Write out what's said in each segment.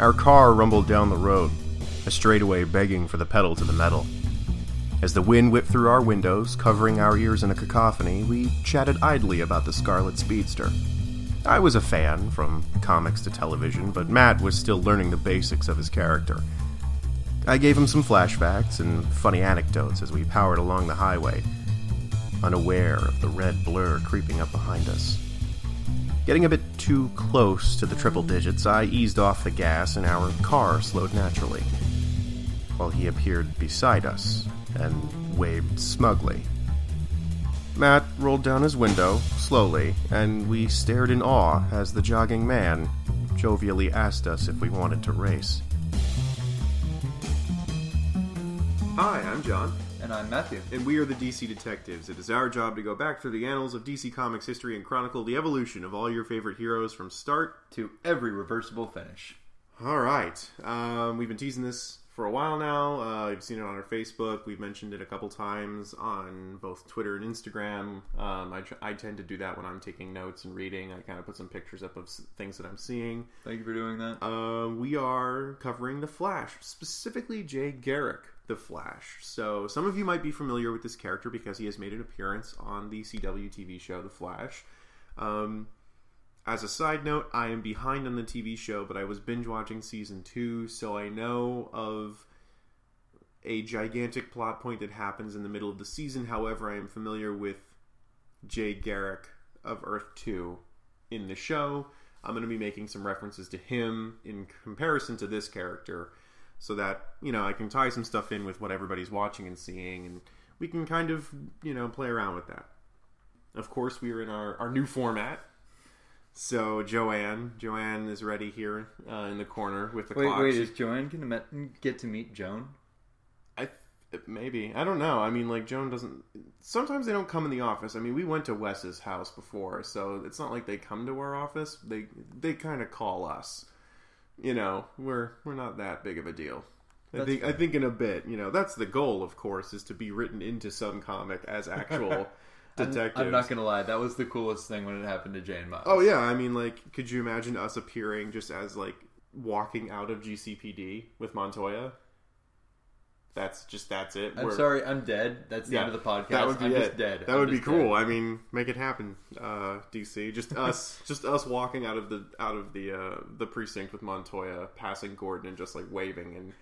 Our car rumbled down the road, a straightaway begging for the pedal to the metal. As the wind whipped through our windows, covering our ears in a cacophony, we chatted idly about the Scarlet Speedster. I was a fan, from comics to television, but Matt was still learning the basics of his character. I gave him some flashbacks and funny anecdotes as we powered along the highway, unaware of the red blur creeping up behind us. Getting a bit too close to the triple digits, I eased off the gas and our car slowed naturally, while he appeared beside us and waved smugly. Matt rolled down his window, slowly, and we stared in awe as the jogging man jovially asked us if we wanted to race. Hi, I'm John, And I'm Matthew. and we are the DC Detectives. It is our job to go back through the annals of DC Comics history and chronicle the evolution of all your favorite heroes from start To every reversible finish. All right. Um, we've been teasing this for a while now. Uh, you've seen it on our Facebook. We've mentioned it a couple times on both Twitter and Instagram. Um, I, tr- I tend to do that when I'm taking notes and reading. I kind of put some pictures up of s- things that I'm seeing. Thank you for doing that. Uh, we are covering The Flash, specifically Jay Garrick, The Flash. So some of you might be familiar with this character because he has made an appearance on the CW TV show The Flash. Um, as a side note, I am behind on the TV show, but I was binge watching season two, so I know of a gigantic plot point that happens in the middle of the season. However, I am familiar with Jay Garrick of Earth 2 in the show. I'm going to be making some references to him in comparison to this character so that, you know, I can tie some stuff in with what everybody's watching and seeing, and we can kind of, you know, play around with that. Of course, we are in our, our new format. So Joanne, Joanne is ready here uh, in the corner with the Wait, clock. wait, She- is Joanne to met- get to meet Joan? I maybe I don't know. I mean, like Joan doesn't. Sometimes they don't come in the office. I mean, we went to Wes's house before, so it's not like they come to our office. They they kind of call us. You know, we're we're not that big of a deal. I That's think I think in a bit, you know, that's the goal, of course, is to be written into some comic as actual I'm- I'm, not going to lie. That was the coolest thing when it happened to Jane Miles. Oh yeah, I mean, like, could you imagine us appearing just as like walking out of GCPD with Montoya? That's just that's it. I'm We're- sorry, I'm dead. That's the Yeah, end of the podcast. That would be I'm it. just dead. That I'm would be cool. dead. I mean, make it happen, uh, DC. Just us, just us walking out of the out of the uh, the precinct with Montoya, passing Gordon, and just like waving, and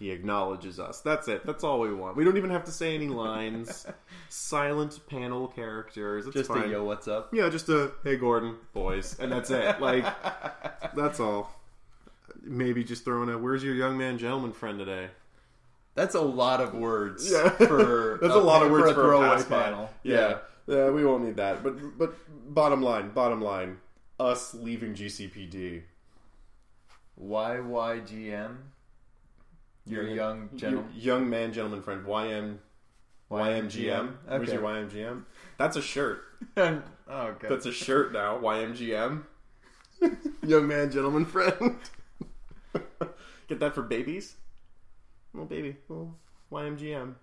he acknowledges us. That's it. That's all we want. We don't even have to say any lines. Silent panel characters. It's Just fine. a yo, what's up? Yeah, just a hey Gordon, boys, and that's it. Like that's all. Maybe just throwing a "Where's your young man, gentleman friend today?" That's a lot of words Yeah. for That's a lot of words a for a pass by. panel. Yeah. yeah, we won't need that. But but bottom line, bottom line, us leaving GCPD. YYGM. Your Your- young gentleman. Young man, gentleman friend, YM, YMGM. Where's Okay. your YMGM? That's a shirt. oh, God. That's a shirt now. YMGM. young man, gentleman friend. Get that for babies. Little baby, little YMGM.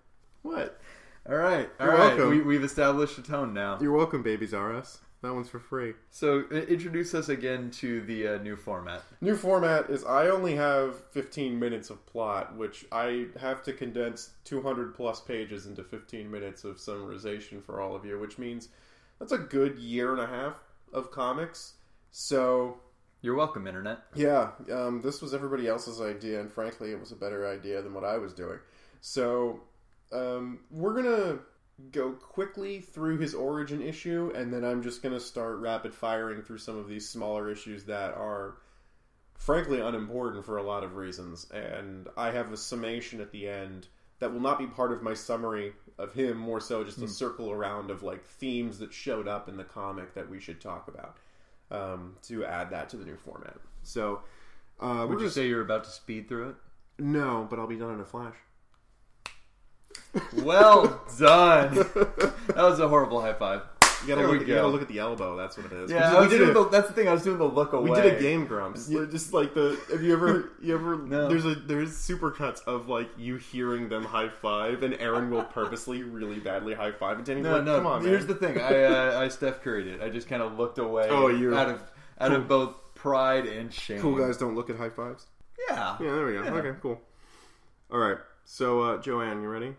What? all right. All You're right. welcome. We, we've established a tone now. You're welcome, babies R Us. That one's for free. So i- introduce us again to the uh, new format. New format is I only have 15 minutes of plot, which I have to condense 200 plus pages into 15 minutes of summarization for all of you, which means that's a good year and a half of comics. So, You're welcome, Internet. yeah, um, this was everybody else's idea, and frankly, it was a better idea than what I was doing. So, um, we're gonna go quickly through his origin issue, and then I'm just gonna start rapid firing through some of these smaller issues that are, frankly, unimportant for a lot of reasons. And I have a summation at the end that will not be part of my summary of him, more so just a circle around of like themes that showed up in the comic that we should talk about um, to add that to the new format. So, uh, Would you just say you're about to speed through it? no, but I'll be done in a flash. Well done. that was a horrible high five. You gotta, look, we you gotta look at the elbow. That's what it is. Yeah, we did, we did a, the, that's the thing. I was doing the look away. we did a Game Grumps. Yeah. Just like the. Have you ever? You ever? No. There's a there's supercuts of like you hearing them high five, and Arin will purposely really badly high five, and Danny's No, like, no. "Come on, here's man." the thing. I uh, I Steph Curryed it. I just kind of looked away. Oh, you're- out of out of both pride and shame. cool guys don't look at high fives. Yeah. Yeah, there we go. Yeah. Okay, cool. All right. So, uh, Joanne, you ready?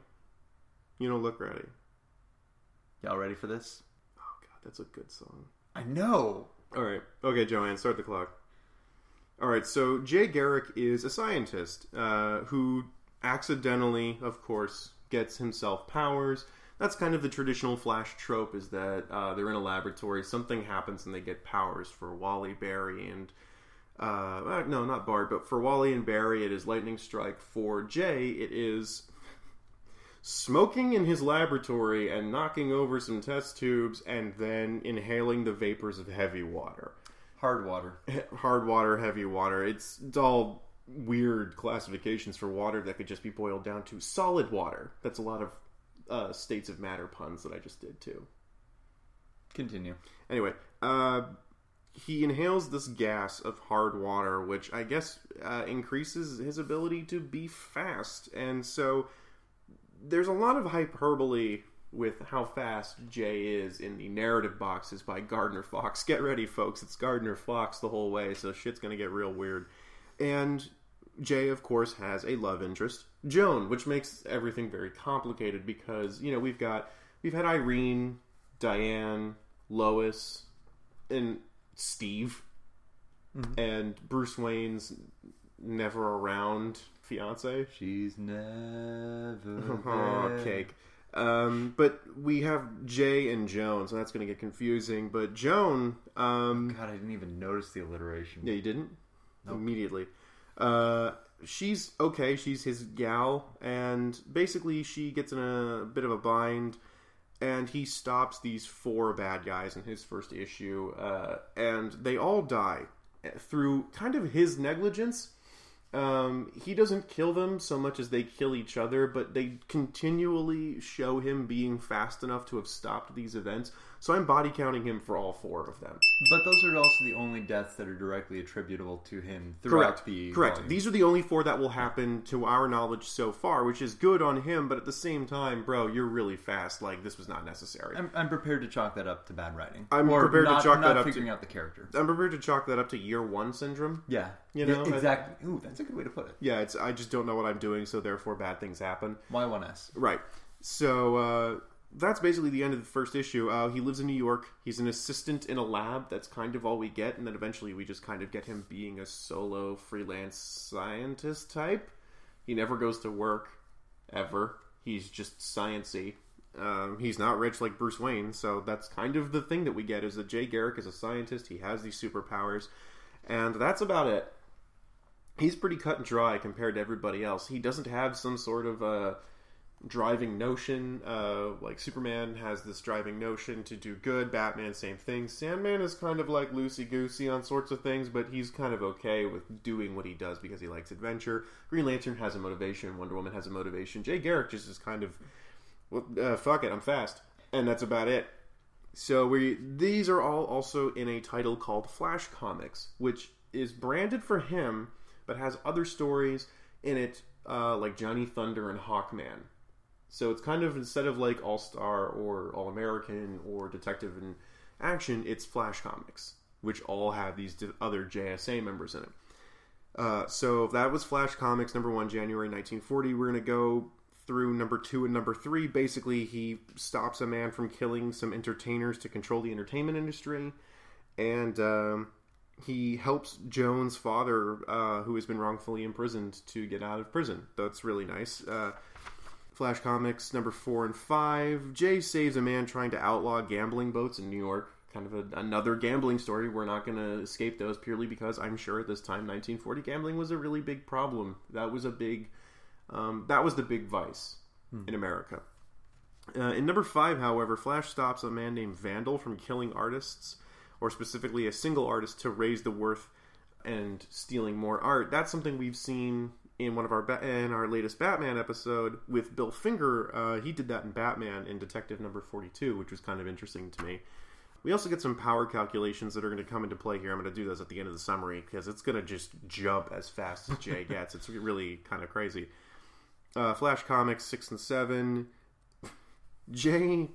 You don't look ready. Y'all ready for this? That's a good song. I know. All right. Okay, Joanne, start the clock. All right. So Jay Garrick is a scientist uh, who accidentally, of course, gets himself powers. That's kind of the traditional Flash trope: is that uh, they're in a laboratory, something happens, and they get powers. For Wally, Barry, and uh, uh, no, not Bart, but for Wally and Barry, it is lightning strike. For Jay, it is smoking in his laboratory and knocking over some test tubes, and then inhaling the vapors of heavy water Hard water. hard water, heavy water. It's, it's all weird classifications for water that could just be boiled down to solid water. That's a lot of uh, states of matter puns that I just did too. Continue. Anyway, uh, he inhales this gas of hard water, which I guess uh, increases his ability to be fast. And so there's a lot of hyperbole with how fast Jay is in the narrative boxes by Gardner Fox. Get ready, folks. It's Gardner Fox the whole way, so shit's going to get real weird. And Jay, of course, has a love interest, Joan, which makes everything very complicated because, you know, we've got, we've had Irene, Diane, Lois, and Steve, mm-hmm. and Bruce Wayne's never around fiance. She's never Oh, cake. Um, but we have Jay and Joan, so that's going to get confusing. But Joan, um, God, I didn't even notice the alliteration. yeah, you didn't immediately. Uh, she's okay. She's his gal, and basically she gets in a bit of a bind, and he stops these four bad guys in his first issue, uh, and they all die through kind of his negligence. Um, he doesn't kill them so much as they kill each other, but they continually show him being fast enough to have stopped these events. So I'm body counting him for all four of them. But those are also the only deaths that are directly attributable to him throughout Correct. the Correct. volume. These are the only four that will happen to our knowledge so far, which is good on him. But at the same time, bro, you're really fast. Like this was not necessary. I'm, I'm, prepared to chalk that up to bad writing. I'm or prepared to chalk not that up to- figuring out the character. I'm prepared to chalk that up to year one syndrome. Yeah, You Yeah, know, I- exactly. Ooh, that's a good way to put it. Yeah, it's I just don't know what I'm doing, so therefore bad things happen. Y1S. Right. So uh, that's basically the end of the first issue. Uh, he lives in New York. He's an assistant in a lab. That's kind of all we get, and then eventually we just kind of get him being a solo freelance scientist type. He never goes to work ever. He's just sciency. Um, he's not rich like Bruce Wayne, so that's kind of the thing that we get is that Jay Garrick is a scientist. He has these superpowers, and that's about it he's pretty cut and dry compared to everybody else. He doesn't have some sort of uh, driving notion. Uh, like Superman has this driving notion to do good. Batman, same thing. Sandman is kind of like loosey goosey on sorts of things, but he's kind of okay with doing what he does because he likes adventure. Green Lantern has a motivation. Wonder Woman has a motivation. Jay Garrick just is kind of, well, uh, fuck it, I'm fast, and that's about it. So we these are all also in a title called Flash Comics, which is branded for him, but has other stories in it, uh, like Johnny Thunder and Hawkman. So it's kind of instead of like All Star or All American or Detective in Action, it's Flash Comics, which all have these other JSA members in it. Uh, so that was Flash Comics number one, January 1940. We're going to go through number two and number three. Basically, he stops a man from killing some entertainers to control the entertainment industry, and um, he helps Joan's father, uh, who has been wrongfully imprisoned, to get out of prison. That's really nice. Uh, Flash Comics number four and five. Jay saves a man trying to outlaw gambling boats in New York. Kind of a, another gambling story. We're not going to escape those purely because I'm sure at this time, 1940, gambling was a really big problem. That was a big, um, that was the big vice in America. Uh, in number five, however, Flash stops a man named Vandal from killing artists, or specifically a single artist, to raise the worth and stealing more art. That's something we've seen in one of our ba- in our latest Batman episode with Bill Finger. Uh, he did that in Batman in Detective Number Forty Two, which was kind of interesting to me. We also get some power calculations that are going to come into play here. I'm going to do those at the end of the summary because it's going to just jump as fast as Jay gets. It's really kind of crazy. Uh, Flash Comics six and seven. Jay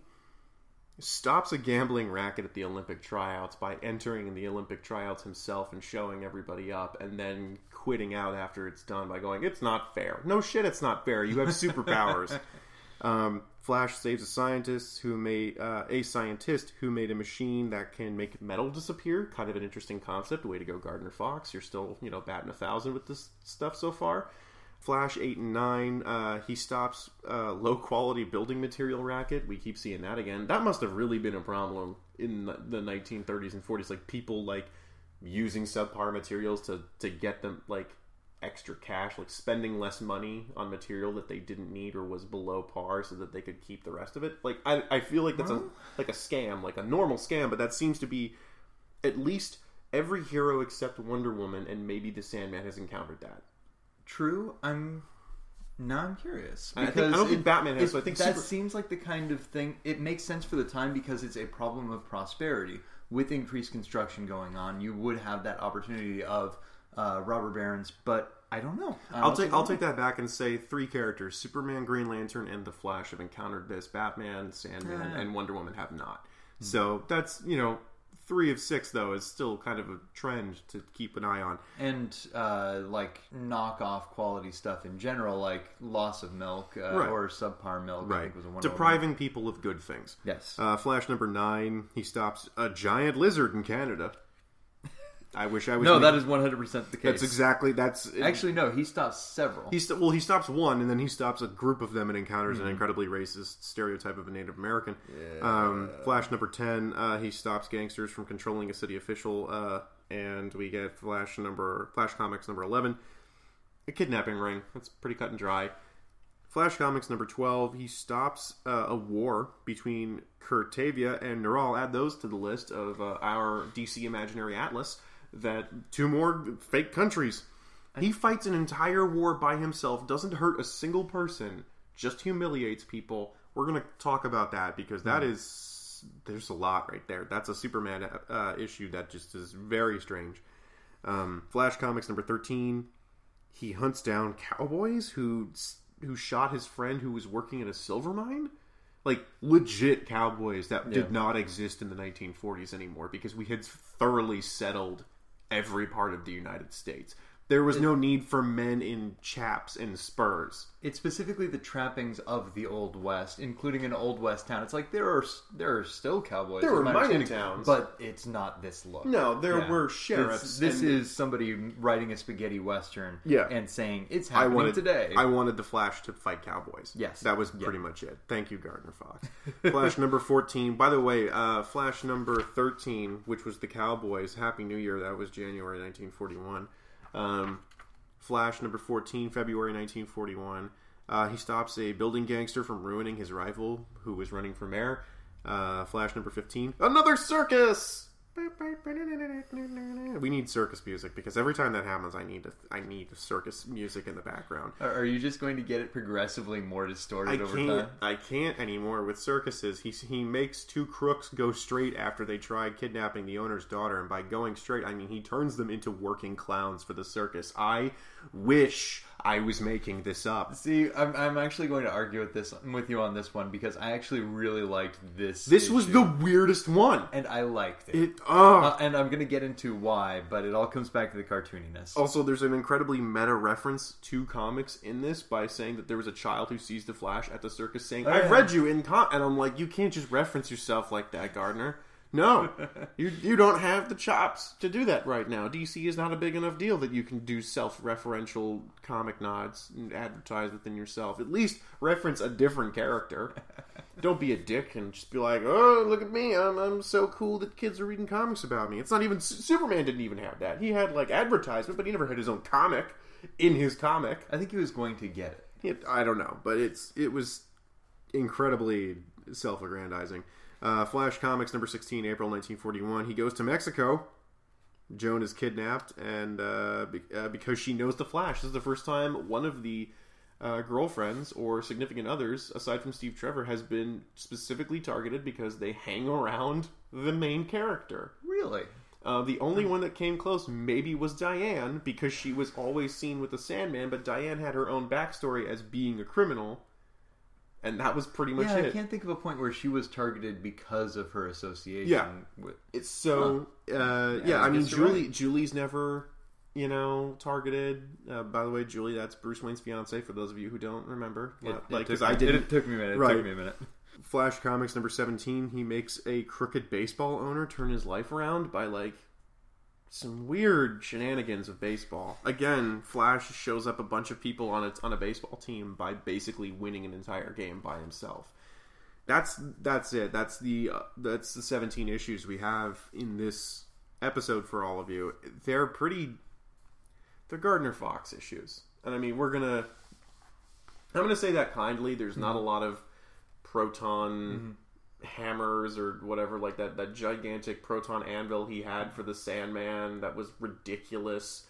stops a gambling racket at the Olympic tryouts by entering in the Olympic tryouts himself and showing everybody up, and then quitting out after it's done by going, "It's not fair." No shit, it's not fair. You have superpowers. um, Flash saves a scientist who made uh, a scientist who made a machine that can make metal disappear. Kind of an interesting concept. Way to go, Gardner Fox. You're still you know batting a thousand with this stuff so far. Flash 8 and 9, uh, he stops uh, low quality building material racket. We keep seeing that again. That must have really been a problem in the, the 1930s and 40s. Like people like using subpar materials to, to get them like extra cash, like spending less money on material that they didn't need or was below par so that they could keep the rest of it. Like I, I feel like that's a like a scam, like a normal scam, but that seems to be at least every hero except Wonder Woman and maybe the Sandman has encountered that. True. I'm now I'm curious I, think, I don't think Batman has. it- So I think that Super- seems like the kind of thing. It makes sense for the time because it's a problem of prosperity. With increased construction going on, you would have that opportunity of uh, robber barons. But I don't know. I I'll take I'll take that back and say three characters: Superman, Green Lantern, and the Flash have encountered this. Batman, Sandman, Yeah. and Wonder Woman have not. So that's you know three of six though is still kind of a trend to keep an eye on. and uh, like knockoff quality stuff in general, like loss of milk uh, Right. or subpar milk. I Right, think was a depriving people of good things. Yes. Uh, Flash number nine. He stops a giant lizard in Canada. I wish I was. no, making- that is one hundred percent the case. that's exactly that's Actually, no. He stops several. He st- well, he stops one, and then he stops a group of them and encounters Mm-hmm. an incredibly racist stereotype of a Native American. Um, Flash number ten, uh, he stops gangsters from controlling a city official, uh, and we get Flash number Flash Comics number eleven, a kidnapping ring. That's pretty cut and dry. Flash Comics number twelve, he stops uh, a war between Kurtavia and Neural. Add those to the list of uh, our DC Imaginary Atlas. That two more fake countries. He fights an entire war by himself, doesn't hurt a single person, just humiliates people. We're going to talk about that because that is there's a lot right there. That's a Superman uh, issue that just is very strange. Um, Flash Comics number thirteen. He hunts down cowboys who who shot his friend who was working at a silver mine. Like legit cowboys that did not exist in the 1940s anymore because we had thoroughly settled every part of the United States. There was no need for men in chaps and spurs. It's specifically the trappings of the Old West, including an Old West town. It's like there are there are still cowboys. There were my mining understanding, towns. but it's not this look. No, there Yeah. were sheriffs. this and- is somebody writing a spaghetti western, Yeah. and saying it's I happening wanted today. I wanted the Flash to fight cowboys. Yes. that was Yeah. pretty much it. Thank you, Gardner Fox. Flash number fourteen. By the way, uh, Flash number thirteen, which was the Cowboys. Happy New Year. That was January nineteen forty one. Um, Flash number fourteen, February nineteen forty one. Uh, he stops a building gangster from ruining his rival, who was running for mayor. Uh, Flash number fifteen. Another circus. We need circus music because every time that happens, I need a, I need circus music in the background. Are you just going to get it progressively more I distorted over can't. time? I can't anymore with circuses. He he makes two crooks go straight after they try kidnapping the owner's daughter, and by going straight, I mean he turns them into working clowns for the circus. I wish I was making this up. See, I'm, I'm actually going to argue with this with you on this one because I actually really liked this. This was the weirdest one. and I liked it. It oh. Uh, and I'm going to get into why, but it all comes back to the cartooniness. Also, there's an incredibly meta reference to comics in this by saying that there was a child who sees the Flash at the circus saying, Oh, "I've yeah. read you in com," and I'm like, "You can't just reference yourself like that, Gardner. No, you you don't have the chops to do that right now. DC is not a big enough deal that you can do self-referential comic nods and advertise within yourself. At least reference a different character. Don't be a dick and just be like, "Oh, look at me! I'm I'm so cool that kids are reading comics about me." It's not even Superman didn't even have that. He had like advertisement, but he never had his own comic in his comic. I think he was going to get it. It, I don't know, but it's it was incredibly self-aggrandizing. Uh, Flash Comics number sixteen, April nineteen forty-one. He goes to Mexico. Joan is kidnapped, and uh, be, uh, because she knows the Flash, this is the first time one of the uh, girlfriends or significant others, aside from Steve Trevor, has been specifically targeted because they hang around the main character. Really? Uh, the only one that came close maybe was Diane because she was always seen with the Sandman, but Diane had her own backstory as being a criminal. And that was pretty much Yeah, I can't think of a point where she was targeted because of her association. Yeah. with It's so uh, yeah. I I mean, Julie. right. Julie's never you know targeted. Uh, by the way, Julie, that's Bruce Wayne's fiance. For those of you who don't remember, It, like because I didn't. took me a minute. It Right. took me a minute. Flash Comics number seventeen. He makes a crooked baseball owner turn his life around by like some weird shenanigans of baseball. Again, Flash shows up a bunch of people on a on a baseball team by basically winning an entire game by himself. That's that's it. That's the uh, that's the 17 issues we have in this episode for all of you. They're pretty they're Gardner Fox issues. And I mean, we're going to I'm going to say that kindly. There's not a lot of proton hammers or whatever like that that gigantic proton anvil he had for the Sandman that was ridiculous.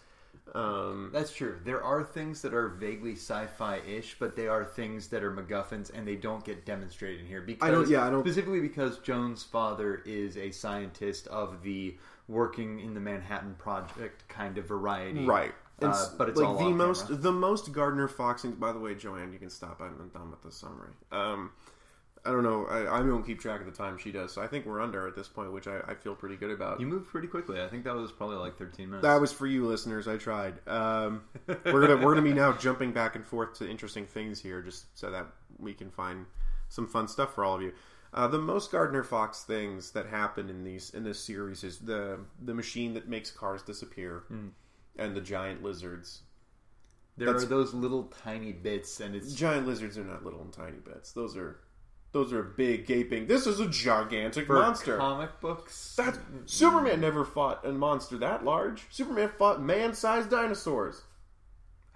Um That's true. There are things that are vaguely sci-fi-ish, but they are things that are MacGuffins, and they don't get demonstrated in here. Because, I don't- yeah, I don't- specifically because Joan's father is a scientist of the working in the Manhattan Project kind of variety, Right. Uh, but it's like all the most camera. the most Gardner Fox things. By the way, Joanne, you can stop. I'm done with the summary. Um, I don't know. I, I don't keep track of the time she does, so I think we're under at this point, which I, I feel pretty good about. You moved pretty quickly. I think that was probably like 13 minutes. that was for you, listeners. I tried. Um, we're gonna we're gonna be now jumping back and forth to interesting things here, just so that we can find some fun stuff for all of you. Uh, the most Gardner Fox things that happen in these in this series is the the machine that makes cars disappear, and the giant lizards. there that's- are those little tiny bits, and it's Giant lizards are not little and tiny bits. Those are those are big gaping. This is a gigantic for monster. comic books. That Superman never fought a monster that large. Superman fought man-sized dinosaurs.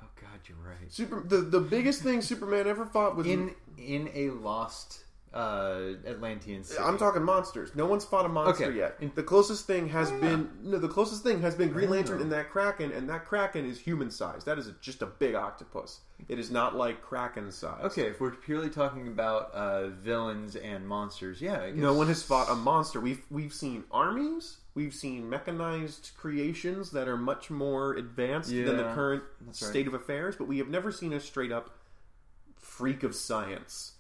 oh God, you're right. Super the the biggest thing Superman ever fought was In in a lost uh, Atlantean city. I'm talking monsters. No one's fought a monster Okay. yet. The closest thing has been no. The closest thing has been Green Lantern and that Kraken, and that Kraken is human sized. That is just a big octopus. It is not like Kraken size. Okay, if we're purely talking about uh, villains and monsters, yeah. I guess. No one has fought a monster. We've we've seen armies. We've seen mechanized creations that are much more advanced than the Yeah, current that's right. state of affairs, but we have never seen a straight up freak of science.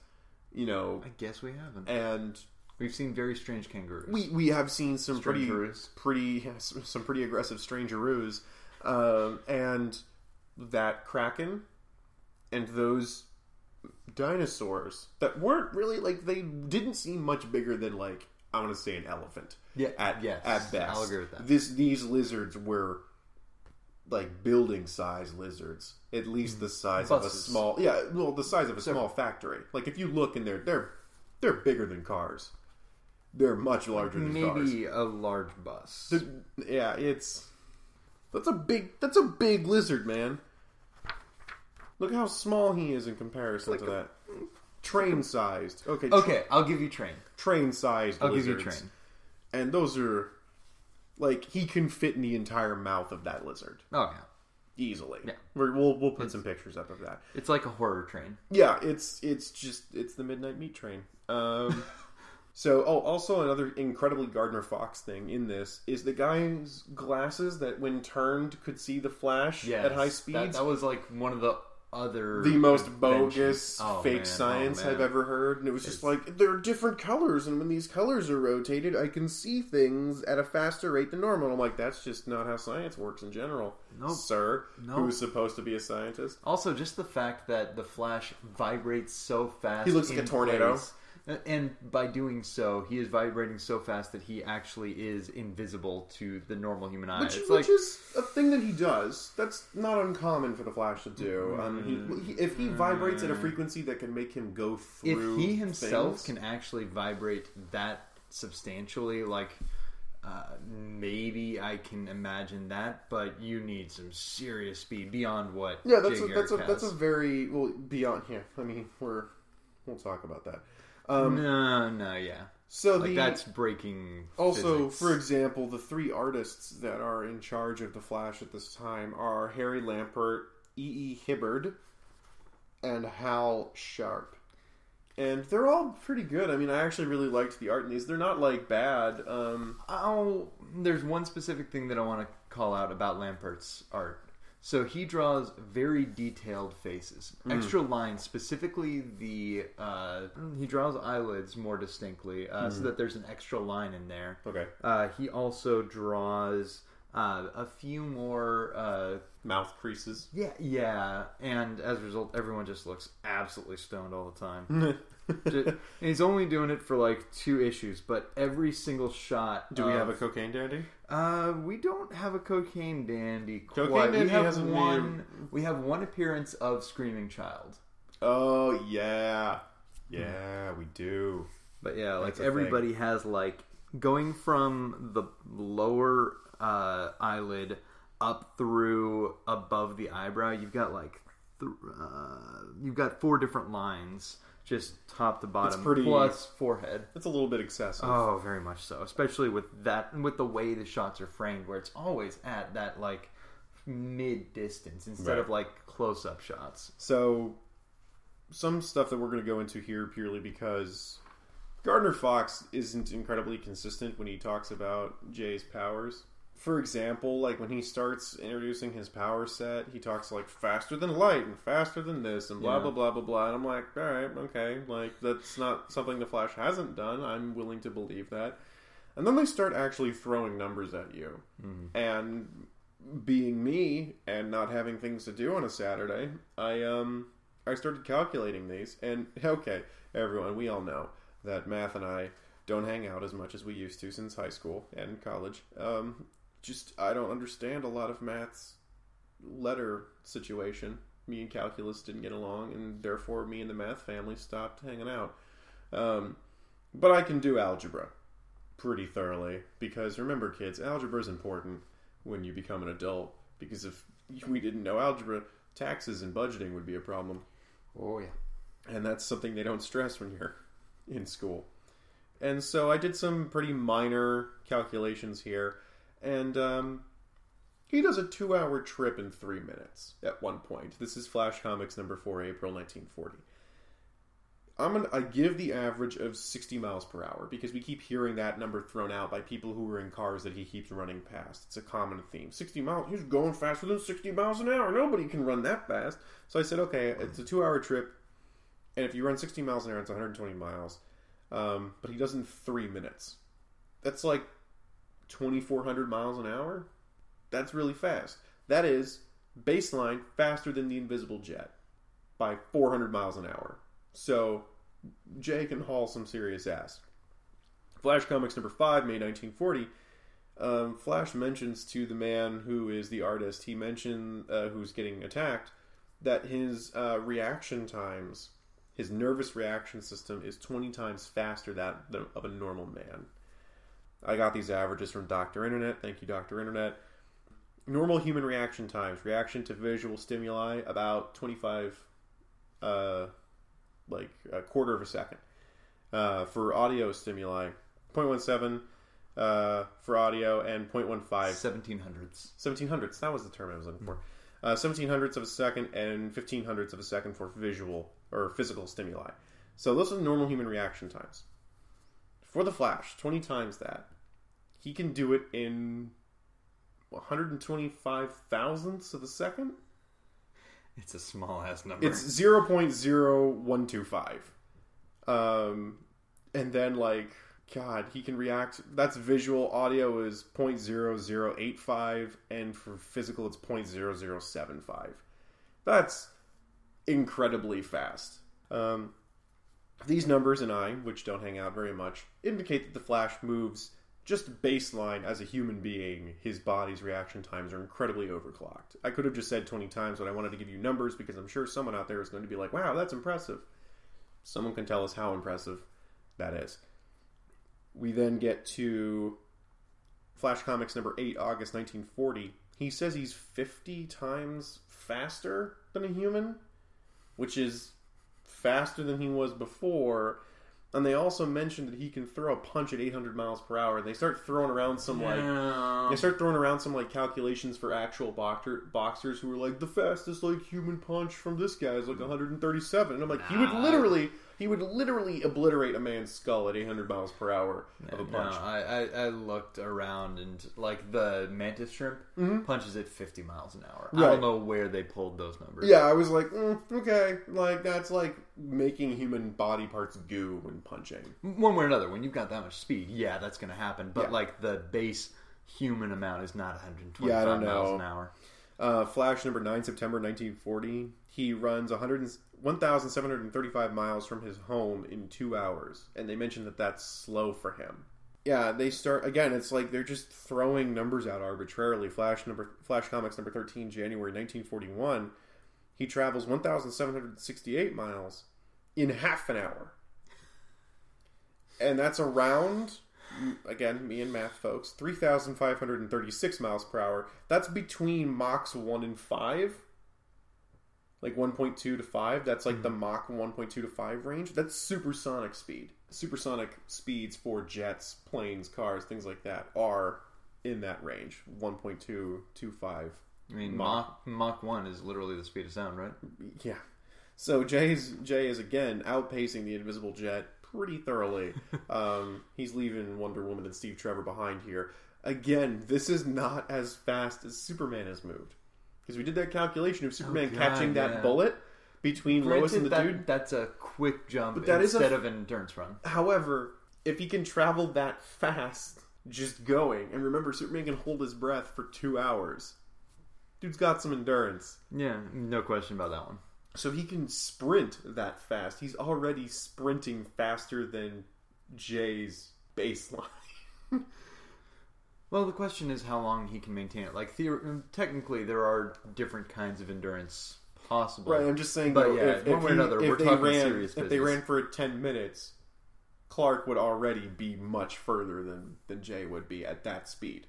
You know, I guess we haven't. and We've seen very strange kangaroos. we we have seen some pretty pretty some pretty aggressive strangeroos, um, and that kraken, and those dinosaurs that weren't really like they didn't seem much bigger than like I want to say an elephant. Yeah, at yes, at best, I'll agree with that. This these lizards were like building size lizards, at least the mm. size of a small yeah, well the size of a small factory. Like if you look in there, they're they're bigger than cars. They're much larger than cars. Maybe a large bus. The- yeah, it's that's a big that's a big lizard, man. Look how small he is in comparison Like to a- that. Train sized. Okay. okay, I'll give you train. Train sized. I'll lizards. give you train. And those are like he can fit in the entire mouth of that lizard Oh yeah, easily. Yeah. We're, we'll we'll put some pictures up of that. it's like a horror train. Yeah, it's it's just it's the midnight meat train. Um, so oh, also another incredibly Gardner Fox thing in this is the guy's glasses that, when turned, could see the flash Yeah, at high speeds. That, that was like one of the other the most bogus Oh, fake man. Oh, science man. I've ever heard, and it was just like there are different colors, and when these colors are rotated, I can see things at a faster rate than normal. I'm like, that's just not how science works in general, Nope. sir. Nope. Who's supposed to be a scientist? Also, just the fact that the Flash vibrates so fast. He looks like a tornado. place, and by doing so, he is vibrating so fast that he actually is invisible to the normal human eye. Which, it's which like is a thing that he does. That's not uncommon for the Flash to do. Um, he, he, if he vibrates at a frequency that can make him go through, if he himself things- can actually vibrate that substantially, like uh, maybe I can imagine that, but you need some serious speed beyond what. yeah, that's Jay a, that's a Garrick that's a very well beyond. Yeah, I mean we're we'll talk about that. Um, no, no, yeah. so Like the that's breaking. also, physics. for example, the three artists that are in charge of the Flash at this time are Harry Lampert, E. E. Hibbard, and Hal Sharp. And they're all pretty good. I mean, I actually really liked the art in these. They're not like bad. Um, Oh, there's one specific thing that I want to call out about Lampert's art. So he draws very detailed faces, extra lines, specifically the. Uh, he draws eyelids more distinctly, uh, so that there's an extra line in there. Okay. Uh, he also draws uh, a few more. Uh, Mouth creases. yeah, yeah, and as a result, everyone just looks absolutely stoned all the time. And he's only doing it for like two issues, but every single shot. Do we have a cocaine dandy? uh, we don't have a cocaine dandy. Cocaine quite. dandy we have one. We have one appearance of Screaming Child, Oh yeah, yeah, we do. but yeah, like That's a everybody has like going from the lower uh, eyelid up through above the eyebrow. You've got like th- uh, you've got four different lines, just top to bottom, pretty- plus forehead. That's a little bit excessive. Oh, very much so. Especially with that, with the way the shots are framed, where it's always at that like mid distance instead Right. of like close up shots. So, some stuff that we're going to go into here purely because Gardner Fox isn't incredibly consistent when he talks about Jay's powers. For example, like when he starts introducing his power set, he talks like faster than light and faster than this and blah Yeah. blah blah blah blah. And I'm like, all right, okay, like that's not something the Flash hasn't done. I'm willing to believe that. And then they start actually throwing numbers at you, and being me and not having things to do on a Saturday, I um I started calculating these and okay, everyone, we all know that math and I don't hang out as much as we used to since high school and college. Um just I don't understand a lot of math's letter situation. Me and calculus didn't get along and therefore me and the math family stopped hanging out. Um but I can do algebra pretty thoroughly because remember kids, algebra is important when you become an adult because if we didn't know algebra, taxes and budgeting would be a problem. Oh yeah. And that's something they don't stress when you're in school. And so I did some pretty minor calculations here, and um, he does a two hour trip in three minutes at one point. This is Flash Comics number four, April 1940. I'm gonna I give the average of 60 miles per hour because we keep hearing that number thrown out by people who are in cars that he keeps running past. It's a common theme. 60 miles, he's going faster than 60 miles an hour. Nobody can run that fast. So I said, okay, it's a two hour trip, and if you run 60 miles an hour, it's 120 miles. Um, but he does in three minutes. That's like 2,400 miles an hour. That's really fast. That is baseline faster than the invisible jet by 400 miles an hour. So Jay can haul some serious ass. Flash Comics number 5, May 1940. Um, Flash mentions to the man who is the artist, he mentioned uh, who's getting attacked, that his uh, reaction times, his nervous reaction system, is 20 times faster that of a normal man. I got these averages from Dr. Internet. Thank you, Dr. Internet. Normal human reaction times, reaction to visual stimuli, about 25 uh, like a quarter of a second. Uh, for audio stimuli, 0.17 uh, for audio and 0.15 Seventeen hundreds. 17 hundredths. That was the term I was looking for. Uh, 17 hundredths of a second and 15 hundredths of a second for visual or physical stimuli. So those are normal human reaction times. For the Flash, 20 times that. He can do it in 125 thousandths of a second. It's a small ass number. It's 0.0125. Um, and then, like, God, he can react. That's visual. Audio is 0.0085. And for physical, it's 0.0075. That's incredibly fast. Um, these numbers and I, which don't hang out very much, indicate that the Flash moves just baseline as a human being. His body's reaction times are incredibly overclocked. I could have just said 20 times, but I wanted to give you numbers because I'm sure someone out there is going to be like, wow, that's impressive. Someone can tell us how impressive that is. We then get to Flash Comics number 8, August 1940. He says he's 50 times faster than a human, which is faster than he was before. And they also mentioned that he can throw a punch at 800 miles per hour. And they start throwing around some like they start throwing around some like calculations for actual boxer, boxers who are like the fastest like human punch from this guy is like 137. And I'm like, he would literally He would literally obliterate a man's skull at 800 miles per hour of a No, punch. I, I, I looked around and like the mantis shrimp punches at 50 miles an hour. I Mm-hmm. Don't know where they pulled those numbers. Yeah, I was like, mm, okay, like that's like making human body parts goo when punching. One way or another, when you've got that much speed, yeah, that's going to happen. But Yeah. like the base human amount is not 125 Yeah, miles an hour. Uh, Flash number nine, September 1940. He runs 100 and- 1,735 miles from his home in two hours, and they mentioned that that's slow for him. Yeah, they start again. It's like they're just throwing numbers out arbitrarily. Flash number Flash Comics number 13, January 1941. He travels 1,768 miles in half an hour, and that's around again, me and math folks, 3,536 miles per hour. That's between Mach's 1 and 5. Like 1.2 to 5. That's like the Mach 1.2 to 5 range. That's supersonic speed. Supersonic speeds for jets, planes, cars, things like that are in that range 1.2 to 5. I mean, Mach. Mach, Mach 1 is literally the speed of sound, right? Yeah. So Jay's Jay is again outpacing the Invisible Jet pretty thoroughly. um, he's leaving Wonder Woman and Steve Trevor behind here. Again, this is not as fast as Superman has moved because we did that calculation of oh, Superman God, catching that yeah. bullet between Lois and the that, dude. That's a quick jump that is a instead of an endurance run. However, if he can travel that fast, just going, and remember, Superman can hold his breath for two hours. Dude's got some endurance. Yeah, no question about that one. So he can sprint that fast. He's already sprinting faster than Jay's baseline. Well, the question is how long he can maintain it. Like, theor- technically, there are different kinds of endurance possible. right, I'm just saying. But though, yeah, if, one if way or another, if we're they talking ran, serious If they ran for ten minutes, Clark would already be much further than than Jay would be at that speed.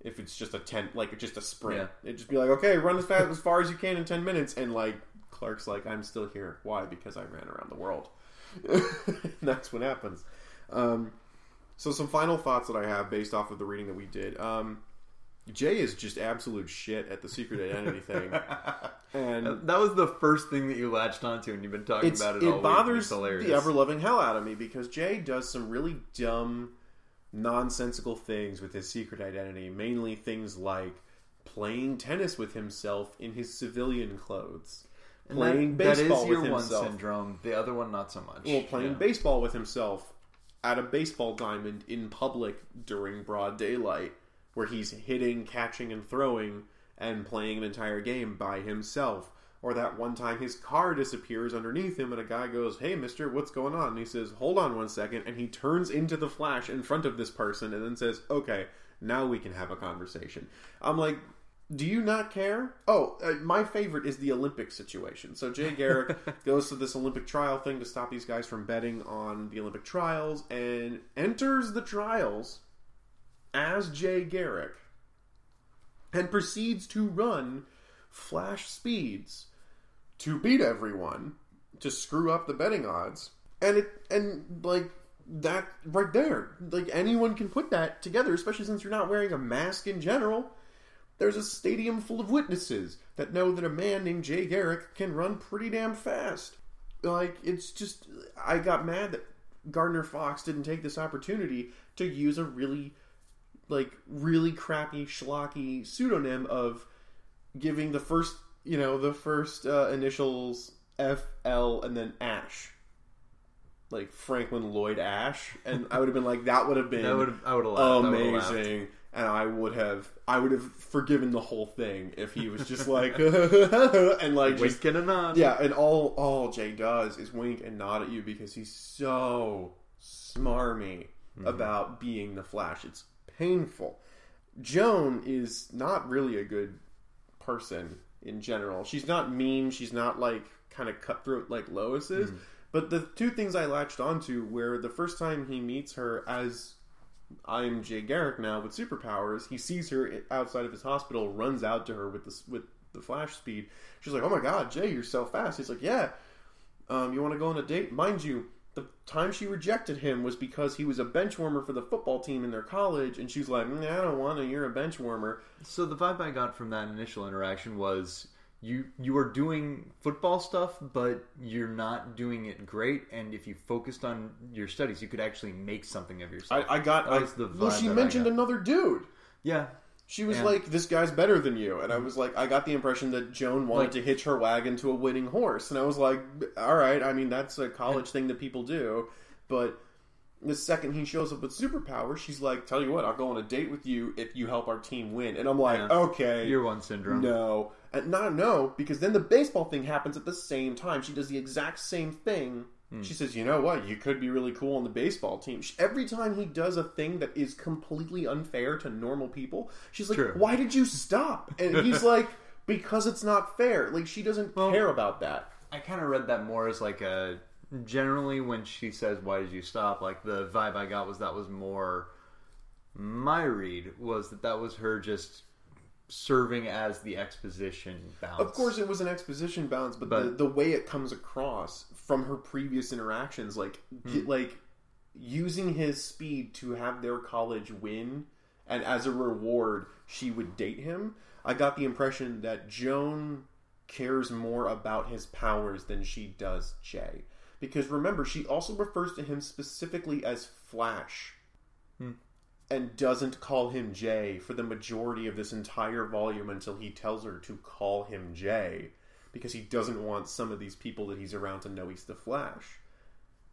If it's just a ten, like just a sprint, Hmm. Yeah. it'd just be like, okay, run as fast as far as you can in ten minutes, and like Clark's like, I'm still here. Why? Because I ran around the world. That's what happens. Um, so some final thoughts that I have based off of the reading that we did. Um, Jay is just absolute shit at the secret identity thing, and That was the first thing that you latched onto, and you've been talking about it, it all week, bothers hilarious. the ever loving hell out of me because Jay does some really dumb, nonsensical things with his secret identity. Mainly things like playing tennis with himself in his civilian clothes, And playing that, baseball that is your with one himself. syndrome. The other one, not so much. Well, playing Yeah. baseball with himself at a baseball diamond in public during broad daylight, where he's hitting, catching, and throwing, and playing an entire game by himself. Or that one time his car disappears underneath him, and a guy goes, Hey, mister, what's going on? And he says, Hold on one second. And he turns into the flash in front of this person and then says, Okay, now we can have a conversation. I'm like, do you not care? Oh, uh, my favorite is the Olympic situation. So Jay Garrick goes to this Olympic trial thing to stop these guys from betting on the Olympic trials and enters the trials as Jay Garrick and proceeds to run flash speeds to beat everyone to screw up the betting odds. And it and like that right there, like anyone can put that together, especially since you're not wearing a mask in general. There's a stadium full of witnesses that know that a man named Jay Garrick can run pretty damn fast. Like, it's just. I got mad that Gardner Fox didn't take this opportunity to use a really, like, really crappy, schlocky pseudonym of giving the first, you know, the first uh, initials F, L, and then Ash. Like Franklin Lloyd Ash. And I would have been like, that would have been That would I would have laughed. I would've laughed. amazing and i would have i would have forgiven the whole thing if he was just like and like just Wink and a nod. yeah and all all jay does is wink and nod at you because he's so smarmy mm-hmm. about being the flash. It's painful. Joan is not really a good person in general. She's not mean. She's not like kind of cutthroat like lois is. Mm. But the two things i latched onto where the first time he meets her as I'm Jay Garrick now with superpowers. He sees her outside of his hospital, runs out to her with the with the flash speed. She's like, "Oh my god, Jay, you're so fast." He's like, "Yeah, um, you want to go on a date?" Mind you, the time she rejected him was because he was a bench warmer for the football team in their college, and she's like, "Mm, "I don't want to. You're a bench warmer." So the vibe I got from that initial interaction was you you are doing football stuff, but you're not doing it great. And if you focused on your studies, you could actually make something of yourself. I, I got. I, the well, she mentioned another dude. yeah, She was like, "This guy's better than you," and I was like, I got the impression that Joan wanted Like- to hitch her wagon to a winning horse, and I was like, "All right, I mean that's a college thing that people do," but the second he shows up with superpowers, she's like, "Tell you what, I'll go on a date with you if you help our team win," and I'm like, Yeah. "Okay, year one syndrome. no, and not no, because then the baseball thing happens at the same time. She does the exact same thing." Hmm. She says, "You know what? You could be really cool on the baseball team." She, every time he does a thing that is completely unfair to normal people, she's like, True. "Why did you stop?" And he's like, "Because it's not fair." Like she doesn't Well- care about that. I kind of read that more as like a generally when she says why did you stop like the vibe I got was that was more my read was that that was her just serving as the exposition bounce. Of course, it was an exposition bounce, but, the, But- the way it comes across from her previous interactions, like Hmm. like using his speed to have their college win, and as a reward, she would date him. I got the impression that Joan cares more about his powers than she does Jay, because remember, she also refers to him specifically as Flash. Hmm. And doesn't call him Jay for the majority of this entire volume until he tells her to call him Jay because he doesn't want some of these people that he's around to know he's the Flash.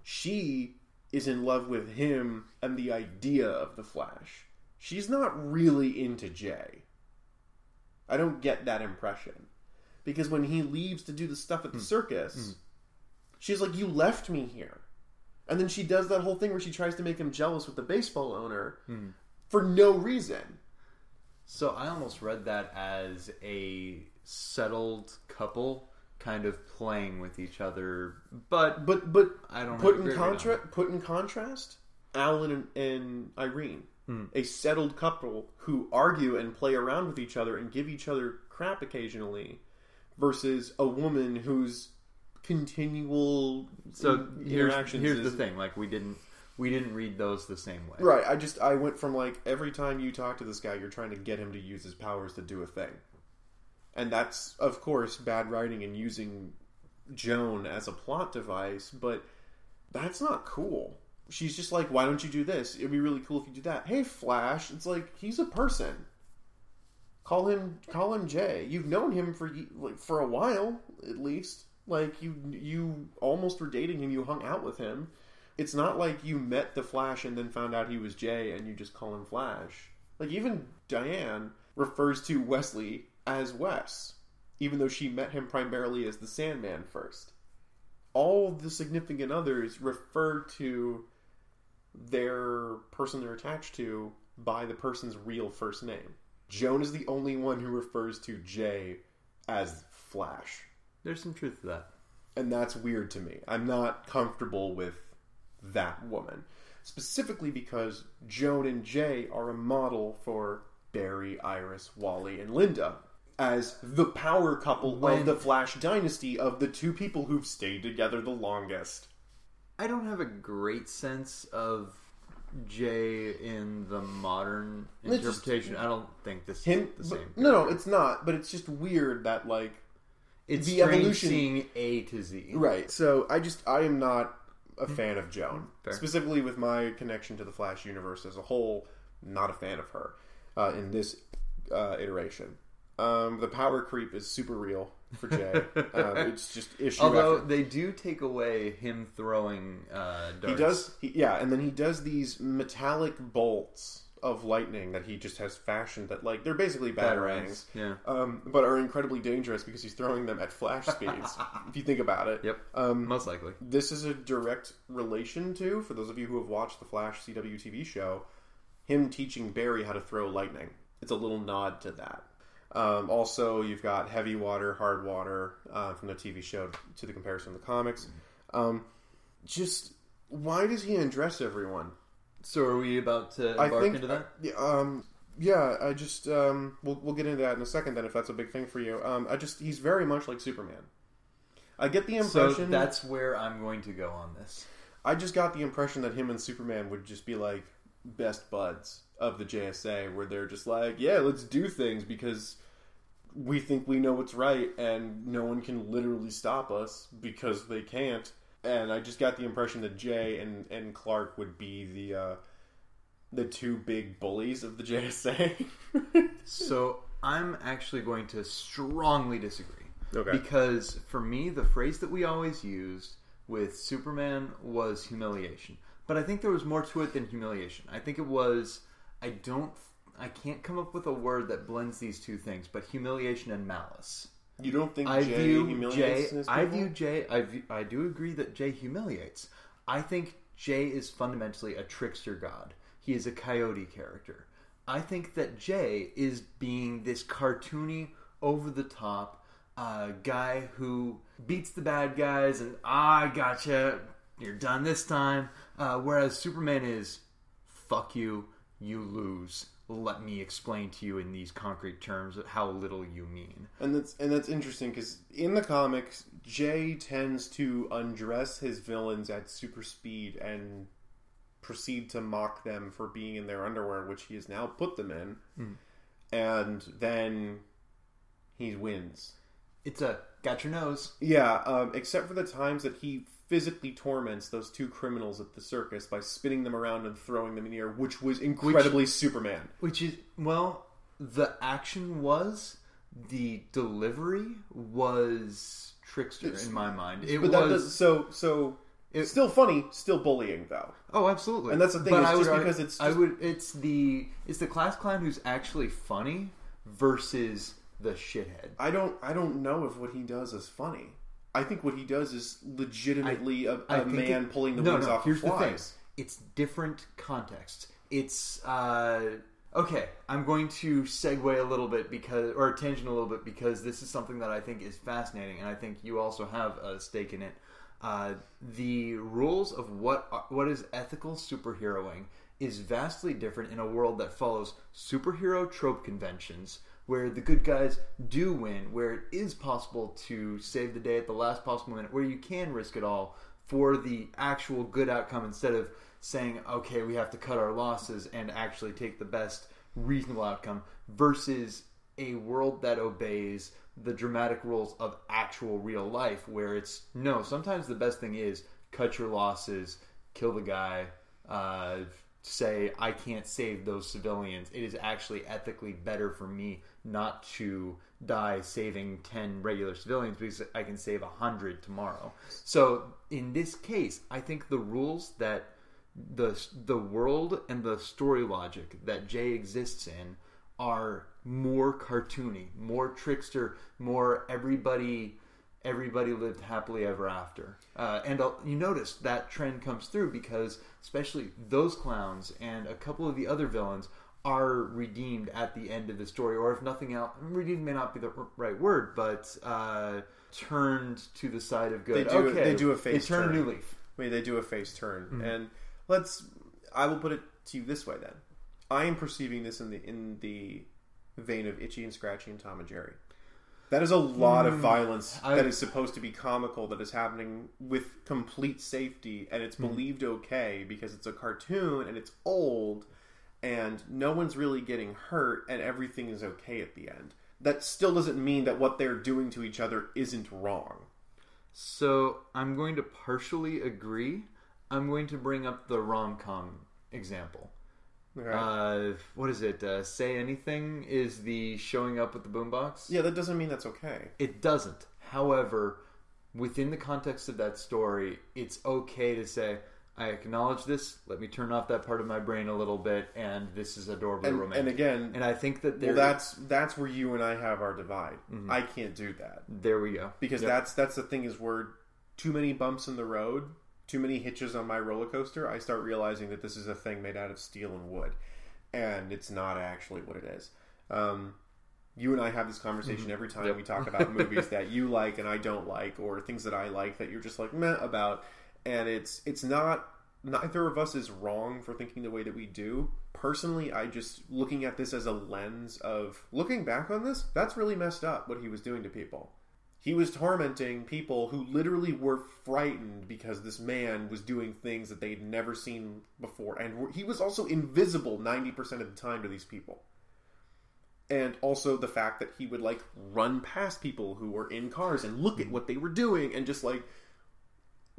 She is in love with him and the idea of the Flash. She's not really into Jay. I don't get that impression. Because when he leaves to do the stuff at the hmm. circus, hmm. She's like, You left me here. And then she does that whole thing where she tries to make him jealous with the baseball owner for no reason. So I almost read that as a settled couple kind of playing with each other, but But but I don't put in great read on contra- put in contrast, Alan and, and Irene, Hmm. a settled couple who argue and play around with each other and give each other crap occasionally, versus a woman whose continual so here's interactions here's is- the thing: like we didn't we didn't read those the same way. Right. I just I went from like every time you talk to this guy, you're trying to get him to use his powers to do a thing, and that's of course bad writing and using Joan as a plot device. But that's not cool. She's just like, why don't you do this? It'd be really cool if you do that. Hey, Flash. It's like he's a person. Call him call him Jay. You've known him for like for a while at least. Like you you almost were dating him. You hung out with him. It's not like you met the Flash and then found out he was Jay and you just call him Flash. Like even Dian refers to Wesley as Wes, even though she met him primarily as the Sandman first. All the significant others refer to their person they're attached to by the person's real first name. Joan is the only one who refers to Jay as Flash. There's some truth to that. And that's weird to me. I'm not comfortable with that woman. Specifically because Joan and Jay are a model for Barry, Iris, Wally, and Linda as the power couple When- of the Flash dynasty of the two people who've stayed together the longest. I don't have a great sense of Jay in the modern It's just- interpretation. I don't think this Him, is the but- same. no, no, it's not. But it's just weird that like It's the evolution- seeing A to Z. Right. So I just I am not a fan of Joan. Hmm. Fair. Specifically with my connection to the Flash universe as a whole, not a fan of her uh, in this uh, iteration. Um, the power creep is super real for Jay. um, it's just issue Although after. they do take away him throwing uh, darts. He does, he, yeah, and then he does these metallic bolts of lightning that he just has fashioned that, like, they're basically batarangs, Yeah. um, but are incredibly dangerous because he's throwing them at flash speeds. if you think about it, Yep. Um, Most likely. this is a direct relation to, for those of you who have watched the Flash CW TV show, him teaching Barry how to throw lightning. It's a little nod to that. Um, also, you've got heavy water, hard water uh, from the TV show to the comparison of the comics. Um, just why does he undress everyone? So are we about to I embark think, into that? yeah, um, yeah, I just um, we'll we'll get into that in a second. Then, if that's a big thing for you, um, I just he's very much like Superman. I get the So impression that's where I'm going to go on this. I just got the impression that him and Superman would just be like best buds of the JSA, where they're just like, yeah, let's do things because we think we know what's right, and no one can literally stop us because they can't. And I just got the impression that Jay and, and Clark would be the uh, the two big bullies of the JSA. So I'm actually going to strongly disagree. Okay. Because for me, the phrase that we always used with Superman was humiliation. But I think there was more to it than humiliation. I think it was I don't I can't come up with a word that blends these two things, but humiliation and malice. You don't think I Jay view humiliates Jay. I view Jay. I view, I do agree that Jay humiliates. I think Jay is fundamentally a trickster god. He is a coyote character. I think that Jay is being this cartoony, over the top uh, guy who beats the bad guys and ah, I gotcha. You're done this time. Uh, whereas Superman is fuck you, you lose. Let me explain to you in these concrete terms how little you mean. And that's and that's interesting because in the comics, Jay tends to undress his villains at super speed and proceed to mock them for being in their underwear, which he has now put them in, Hmm. and then he wins. It's a got your nose. Yeah, um, except for the times that he physically torments those two criminals at the circus by spinning them around and throwing them in the air, which was incredibly Superman. Which is well, the action was the delivery was trickster in my mind. It But was that does, so so. It- still funny, still bullying though. oh absolutely, And that's the thing, But it's I just would because it's I would it's the it's the class clown who's actually funny versus the shithead. I don't I don't know if what he does is funny. I think what he does is legitimately a I a think man it- pulling the no, wings no, off here's of the thing. flies. It's different contexts. It's uh, okay. I'm going to segue a little bit because, or tangent a little bit because this is something that I think is fascinating, and I think you also have a stake in it. Uh, the rules of what what is ethical superheroing is vastly different in a world that follows superhero trope conventions where the good guys do win, where it is possible to save the day at the last possible minute, where you can risk it all for the actual good outcome instead of saying, okay, we have to cut our losses and actually take the best reasonable outcome versus a world that obeys the dramatic rules of actual real life where it's no sometimes the best thing is cut your losses kill the guy uh, say i can't save those civilians. It is actually ethically better for me not to die saving 10 regular civilians because i can save 100 tomorrow. So in this case i think the rules that the the world and the story logic that Jay exists in are more cartoony, more trickster, more everybody everybody lived happily ever after. Uh, and uh, you notice that trend comes through because especially those clowns and a couple of the other villains are redeemed at the end of the story, or if nothing else, redeemed may not be the right word, but uh, turned to the side of good. They do- okay, they do a They face turn a new leaf. I mean, they do a face turn, Mm-hmm. and let's. I will put it to you this way then. I am perceiving this in the in the vein of Itchy and Scratchy and Tom and Jerry. That is a lot of violence Hmm. I- that is supposed to be comical that is happening with complete safety, and it's Hmm. believed okay because it's a cartoon and it's old, and no one's really getting hurt, and everything is okay at the end. That still doesn't mean that what they're doing to each other isn't wrong. So I'm going to partially agree. I'm going to bring up the rom com example. Okay? Uh, what is it? Uh, Say anything is the showing up with the boombox. yeah, that doesn't mean that's okay. It doesn't. However, within the context of that story, it's okay to say, "I acknowledge this. Let me turn off that part of my brain a little bit, and this is adorably And, romantic." and again, And I think that there, Well, that's that's where you and I have our divide. I can't do that there we go. because Yep. that's that's the thing is where too many bumps in the road, too many hitches on my roller coaster. I start realizing that this is a thing made out of steel and wood, and it's not actually what it is. Um, you and I have this conversation every time Yep. we talk about movies that you like and I don't like, or things that I like that you're just like meh about, and it's it's not. Neither of us is wrong for thinking the way that we do. Personally, I just looking at this as a lens of looking back on this. That's really messed up what he was doing to people. He was tormenting people who literally were frightened because this man was doing things that they'd never seen before, and he was also invisible ninety percent of the time to these people. and also the fact that he would like run past people who were in cars and look at what they were doing and just like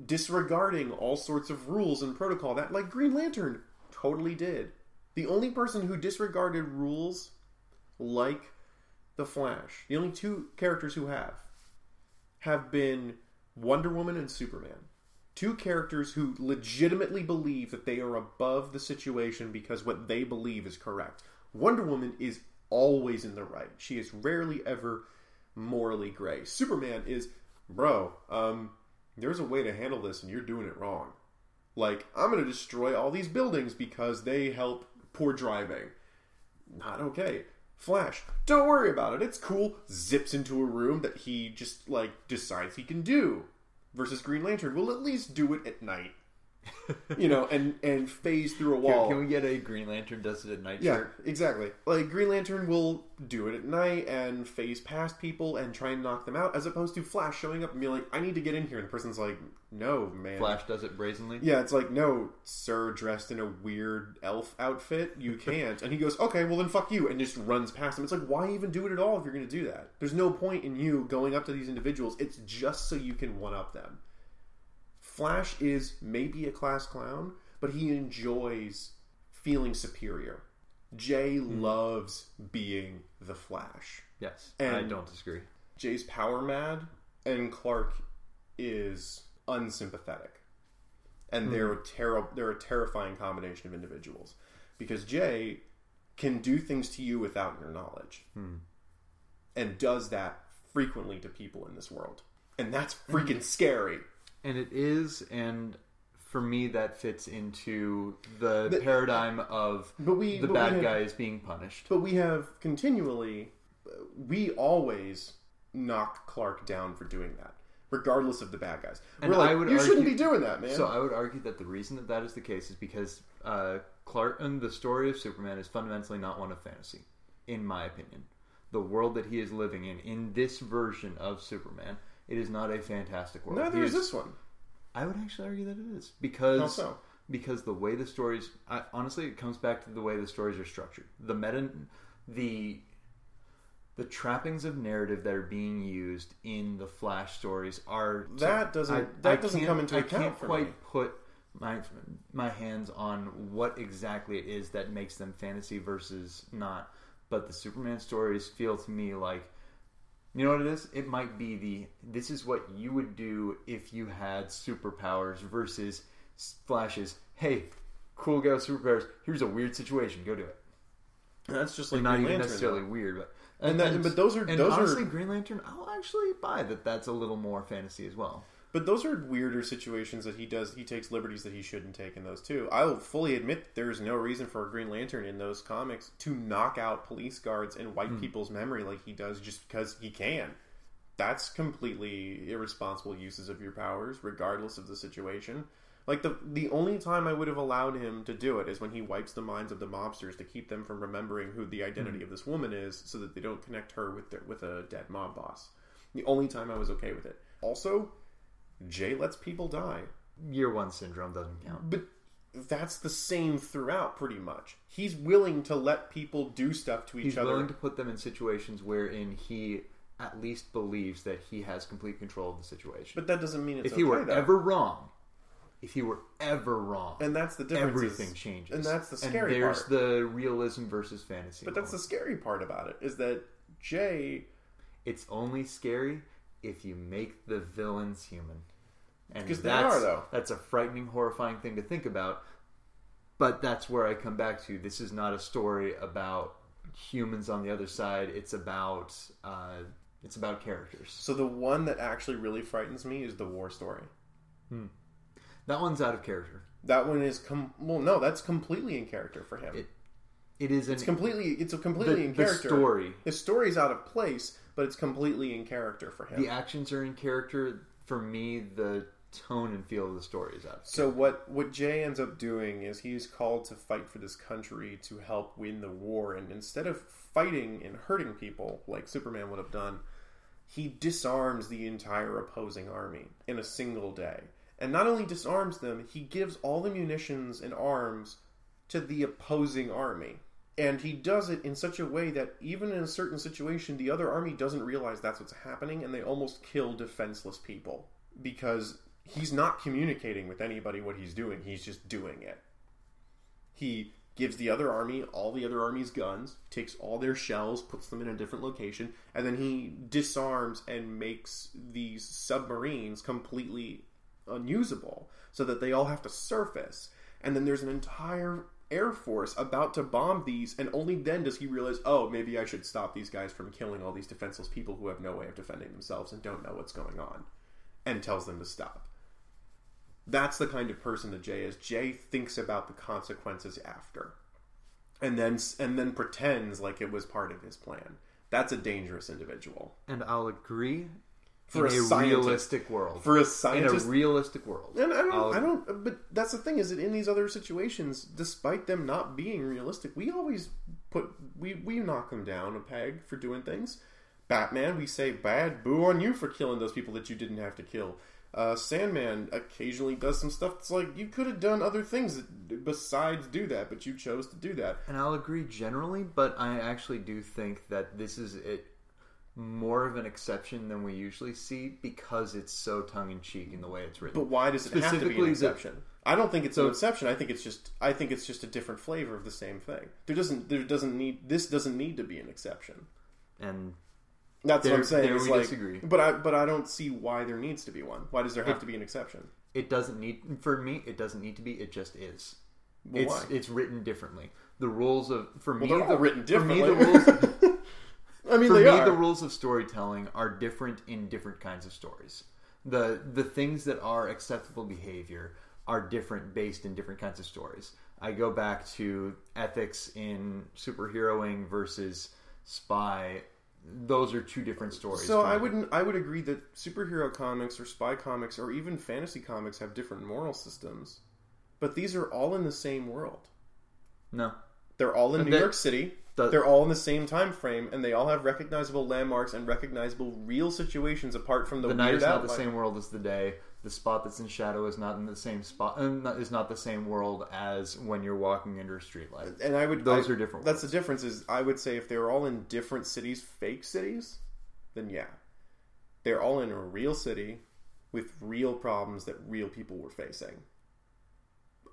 disregarding all sorts of rules and protocol that like Green Lantern totally did. The only person who disregarded rules like the Flash, the only two characters who have have been Wonder Woman and Superman. Two characters who legitimately believe that they are above the situation because what they believe is correct. Wonder Woman is always in the right. She is rarely ever morally gray. Superman is, bro, um, there's a way to handle this and you're doing it wrong. Like, I'm going to destroy all these buildings because they help poor driving. Not okay. Flash, don't worry about it. It's cool. Zips into a room that he just, like, decides he can do. Versus Green Lantern will at least do it at night. You know, and and phase through a Can, wall. can we get a Green Lantern does it at night Yeah, shirt? exactly. Like Green Lantern will do it at night and phase past people and try and knock them out, as opposed to Flash showing up and being like, "I need to get in here," and the person's like, "No, man." Flash does it brazenly. Yeah, it's like, "No, sir, dressed in a weird elf outfit, you can't." and he goes, "Okay, well then, fuck you," and just runs past him. It's like, why even do it at all if you're going to do that? There's no point in you going up to these individuals. It's just so you can one up them. Flash is maybe a class clown, but he enjoys feeling superior. Jay hmm. loves being the Flash. Yes, and I don't disagree. Jay's power mad, and Clark is unsympathetic, and hmm. they're a ter- they're a terrifying combination of individuals because Jay can do things to you without your knowledge, hmm. and does that frequently to people in this world, and that's freaking scary. And it is, and for me, that fits into the, The- paradigm of But we the but we bad have- guys being punished. But we have continually, we always knock Clark down for doing that, regardless of the bad guys. And We're like, I would you shouldn't be doing that, man. So I would argue that the reason that that is the case is because uh, Clark and the story of Superman is fundamentally not one of fantasy, in my opinion. The world that he is living in, in this version of Superman, it is not a fantastic world. Neither He is this one. I would actually argue that it is because How so? because the way the stories I, honestly it comes back to the way the stories are structured. The meta the the trappings of narrative that are being used in the Flash stories are That doesn't- that doesn't come into I account can't for quite me. put my my hands on what exactly it is that makes them fantasy versus not. But the Superman stories feel to me like you know what it is? It might be the this is what you would do if you had superpowers versus Flash's. Hey, cool guy with superpowers. Here's a weird situation. Go do it. That's just like Like not Green even Lantern, necessarily though. weird, but And that- but those are- and those are- honestly Green Lantern. I'll actually buy that. That's a little more fantasy as well. But those are weirder situations that he does. He takes liberties that he shouldn't take in those too. I will fully admit there's no reason for a Green Lantern in those comics to knock out police guards and wipe Hmm. people's memory like he does just because he can. That's completely irresponsible uses of your powers, regardless of the situation. Like the the only time I would have allowed him to do it is when he wipes the minds of the mobsters to keep them from remembering who the identity of this woman is, so that they don't connect her with their, with a dead mob boss. The only time I was okay with it. Also, Jay lets people die. Year one syndrome doesn't count. But that's the same throughout, pretty much. He's willing to let people do stuff to each He's other. He's willing to put them in situations wherein he at least believes that he has complete control of the situation. but that doesn't mean it's if he were though. ever wrong, if he were ever wrong, and that's the difference. is- everything changes. and that's the scary part. And there's part. the realism versus fantasy. But that's the scary part about it is that Jay. It's only scary if you make the villains human. And Because they that's, are, though. That's a frightening, horrifying thing to think about. But that's where I come back to. This is not a story about humans on the other side. It's about uh, it's about characters. So the one that actually really frightens me is the war story. That one's out of character. That one is com- well, no, that's completely in character for him. It- It is an, it's completely, it's a completely the, in the character. story. His story's out of place, but it's completely in character for him. The actions are in character. For me, the tone and feel of the story is out. So what what Jay ends up doing is he's called to fight for this country to help win the war, and instead of fighting and hurting people like Superman would have done, he disarms the entire opposing army in a single day. And not only disarms them, he gives all the munitions and arms to the opposing army. And he does it in such a way that even in a certain situation, the other army doesn't realize that's what's happening, and they almost kill defenseless people because he's not communicating with anybody what he's doing. He's just doing it. He gives the other army all the other army's guns, takes all their shells, puts them in a different location, and then he disarms and makes these submarines completely unusable so that they all have to surface. And then there's an entire air force about to bomb these, and only then does he realize, oh, maybe I should stop these guys from killing all these defenseless people who have no way of defending themselves and don't know what's going on, and tells them to stop. That's the kind of person that Jay is. Jay thinks about the consequences after, and then and then pretends like it was part of his plan. That's a dangerous individual. And I'll agree For a a, realistic world. For a in a realistic world. And I don't, I'll- I don't, but that's the thing is that in these other situations, despite them not being realistic, we always put, we, we knock them down a peg for doing things. Batman, we say bad, boo on you for killing those people that you didn't have to kill. Uh, Sandman occasionally does some stuff that's like, you could have done other things besides do that, but you chose to do that. And I'll agree generally, but I actually do think that this is it more of an exception than we usually see because it's so tongue in cheek in the way it's written. But why does it have to be an the- exception? I don't think it's So- an exception. I think it's just I think it's just a different flavor of the same thing. There doesn't there doesn't need this doesn't need to be an exception. and That's what I'm saying. there we like, disagree. But I but I don't see why there needs to be one. Why does there have to be an exception? it doesn't need for me. It doesn't need to be. It just is. Well, it's why? it's written differently. The rules of for me they're the, all written for me differently. the rules I mean, for me are. the rules of storytelling are different in different kinds of stories. The the things that are acceptable behavior are different based in different kinds of stories. I go back to ethics in superheroing versus spy. Those are two different stories. so I wouldn't. I would agree that superhero comics or spy comics or even fantasy comics have different moral systems, but these are all in the same world. no. They're all in New That- York City. the- They're all in the same time frame, and they all have recognizable landmarks and recognizable real situations apart from the, The night is not the same world as the day. The spot that's in shadow is not in the same spot. Uh, is not the same world as when you're walking under a streetlight. And I would Those I- are different That's the difference. Is I would say if they were all in different cities, fake cities, then yeah, they're all in a real city with real problems that real people were facing.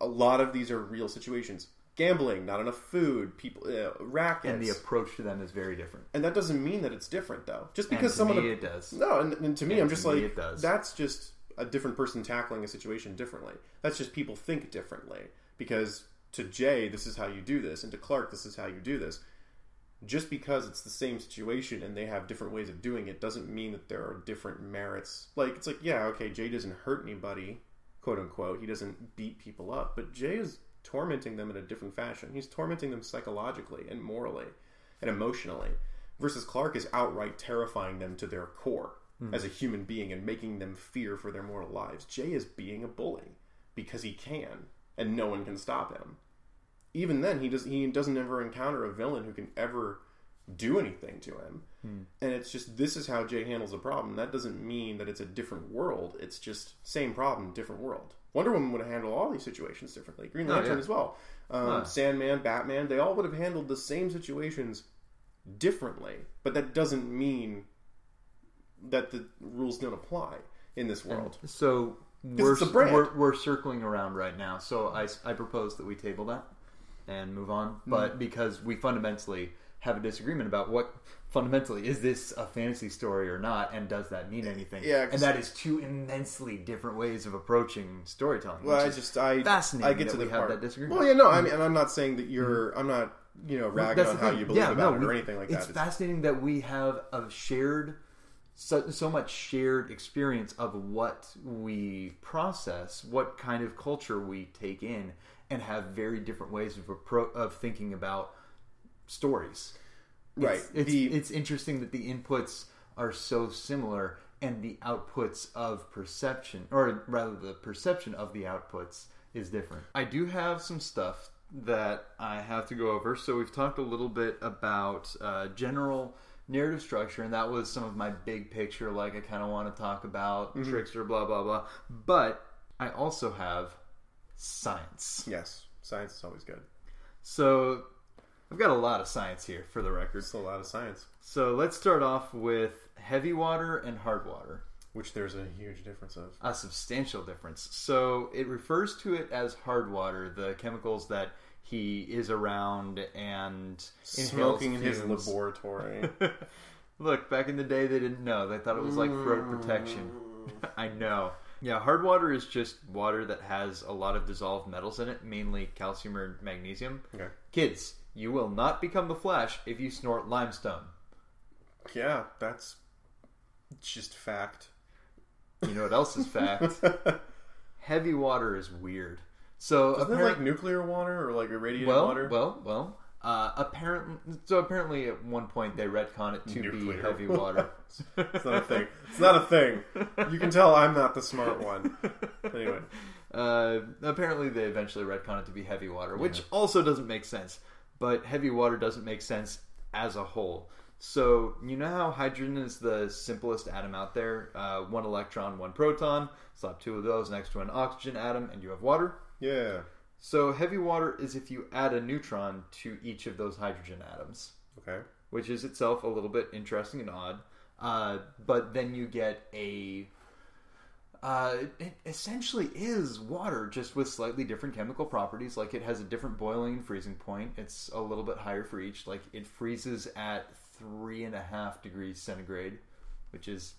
A lot of these are real situations: gambling, not enough food, people, uh, rackets, And the approach to them is very different. And that doesn't mean that it's different, though. Just because someone me, it does. no, and, and to me, And I'm just me, like it does. that's just a different person tackling a situation differently. That's just people think differently. Because to Jay, this is how you do this, and to Clark, this is how you do this. Just because it's the same situation and they have different ways of doing it doesn't mean that there are different merits. Like it's like, yeah, okay, Jay doesn't hurt anybody, quote unquote. He doesn't beat people up, but Jay is tormenting them in a different fashion. He's tormenting them psychologically and morally and emotionally. Versus Clark is outright terrifying them to their core as a human being and making them fear for their mortal lives. Jay is being a bully because he can, and no one can stop him. Even then, he does he doesn't ever encounter a villain who can ever do anything to him. And it's just this is how Jay handles a problem. That doesn't mean that it's a different world. It's just same problem, different world. Wonder Woman would have handled all these situations differently. Green Oh, Lantern yeah. as well. Um, Ah. Sandman, Batman, they all would have handled the same situations differently. But that doesn't mean that the rules don't apply in this world. So we're, it's a brand. we're we're circling around right now. So I, I propose that we table that and move on. Mm-hmm. But because we fundamentally have a disagreement about what fundamentally is this a fantasy story or not, and does that mean anything? Yeah, and that is two immensely different ways of approaching storytelling. Well, I just I fascinating I get that to the we have part. that disagreement. Well, yeah, no, I mean, and I'm not saying that you're. I'm not you know ragging That's on how you believe Yeah, about no, it or we- anything like It's that. It's fascinating that we have a shared, so, so much shared experience of what we process, what kind of culture we take in, and have very different ways of appro- of thinking about stories. right. It's, it's, the it's interesting that the inputs are so similar and the outputs of perception, or rather the perception of the outputs, is different. I do have some stuff that I have to go over. So we've talked a little bit about uh, general narrative structure, and that was some of my big picture, like I kind of want to talk about mm-hmm. Trickster, blah, blah, blah. But I also have science. yes, science is always good. So I've got a lot of science here for the record. It's a lot of science, So let's start off with heavy water and hard water. which there's a huge difference of. A substantial difference. So it refers to it as hard water, the chemicals that he is around and Smoking in his laboratory. Look, back in the day, they didn't know. They thought it was like mm. throat protection. I know. Yeah, hard water is just water that has a lot of dissolved metals in it, mainly calcium or magnesium. Okay. Kids, you will not become the Flash if you snort limestone. Yeah, that's just fact. You know what else is fact? Heavy water is weird. So Isn't like nuclear water or like irradiated well, water? well, well. Uh, apparently, so apparently, at one point they retcon it to Nuclear. be heavy water. It's not a thing. It's not a thing. You can tell I'm not the smart one. Anyway, Uh, apparently, they eventually retcon it to be heavy water, which also doesn't make sense. But heavy water doesn't make sense as a whole. So you know how hydrogen is the simplest atom out there? Uh, one electron, one proton. Slap two of those next to an oxygen atom, and you have water. Yeah. So heavy water is if you add a neutron to each of those hydrogen atoms, Okay. which is itself a little bit interesting and odd. Uh, but then you get a. Uh, it essentially is water, just with slightly different chemical properties. Like it has a different boiling and freezing point. It's a little bit higher for each. Like it freezes at three and a half degrees centigrade, which is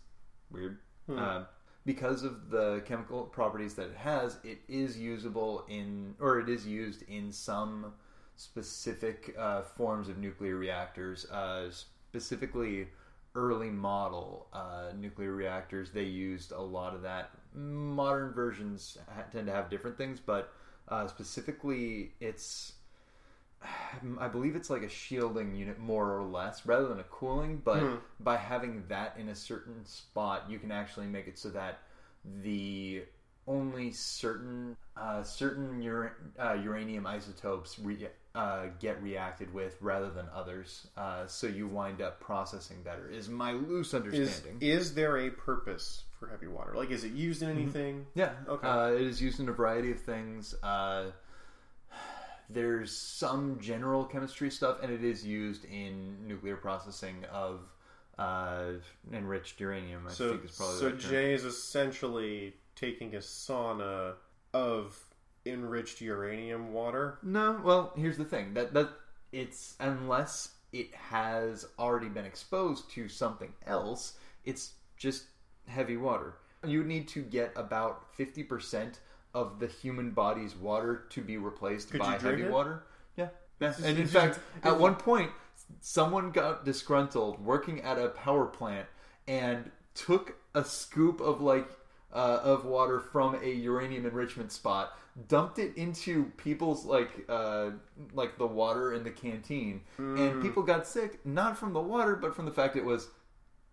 weird. Uh, because of the chemical properties that it has, it is usable in, or it is used in some specific uh, forms of nuclear reactors, uh, specifically early model uh, nuclear reactors. They used a lot of that. Modern versions tend to have different things, but uh, specifically, it's I believe it's like a shielding unit more or less rather than a cooling, but by having that in a certain spot, you can actually make it so that the only certain uh, certain ura- uh, uranium isotopes re- uh, get reacted with rather than others. Uh, so you wind up processing better. Is my loose understanding? is there a purpose for heavy water? Like, is it used in anything? Yeah. Okay. Uh, it is used in a variety of things. There's some general chemistry stuff, and it is used in nuclear processing of uh, enriched uranium. I So, think is probably so the right term. Jay is essentially taking a sauna of enriched uranium water. No, well, here's the thing that that it's unless it has already been exposed to something else, it's just heavy water. You would need to get about fifty percent of the human body's water to be replaced Could by you drink heavy it? water. Yeah, yeah. This is- and in this is- fact, at one point, someone got disgruntled working at a power plant and took a scoop of like uh, of water from a uranium enrichment spot, dumped it into people's like uh, like the water in the canteen, and people got sick not from the water, but from the fact it was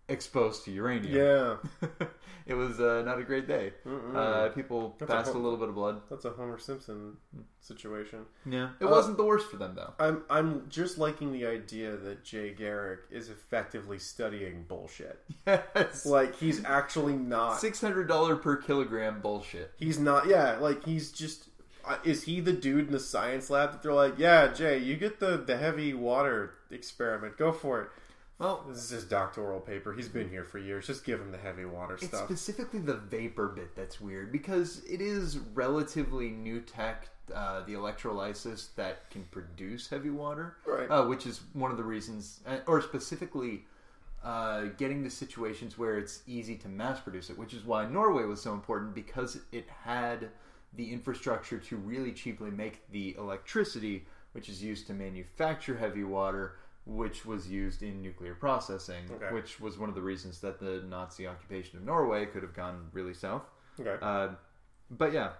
exposed to uranium. Yeah, it was uh, not a great day. Uh, people That's a passed a little bit of blood. that's a Homer Simpson situation. Yeah, it Uh, wasn't the worst for them though. I'm I'm just liking the idea that Jay Garrick is effectively studying bullshit. Yes, Like he's actually not. six hundred dollar per kilogram bullshit. He's not. Yeah, like he's just. Uh, is he the dude in the science lab that they're like, yeah, Jay, you get the the heavy water experiment. Go for it. Well, This is his doctoral paper. He's been here for years. Just give him the heavy water It's stuff. specifically the vapor bit that's weird because it is relatively new tech, uh, the electrolysis that can produce heavy water, Right. uh, which is one of the reasons, uh, or specifically uh, getting to situations where it's easy to mass produce it, which is why Norway was so important because it had the infrastructure to really cheaply make the electricity, which is used to manufacture heavy water. Which was used in nuclear processing, Okay. which was one of the reasons that the Nazi occupation of Norway could have gone really south. okay. Uh, but yeah,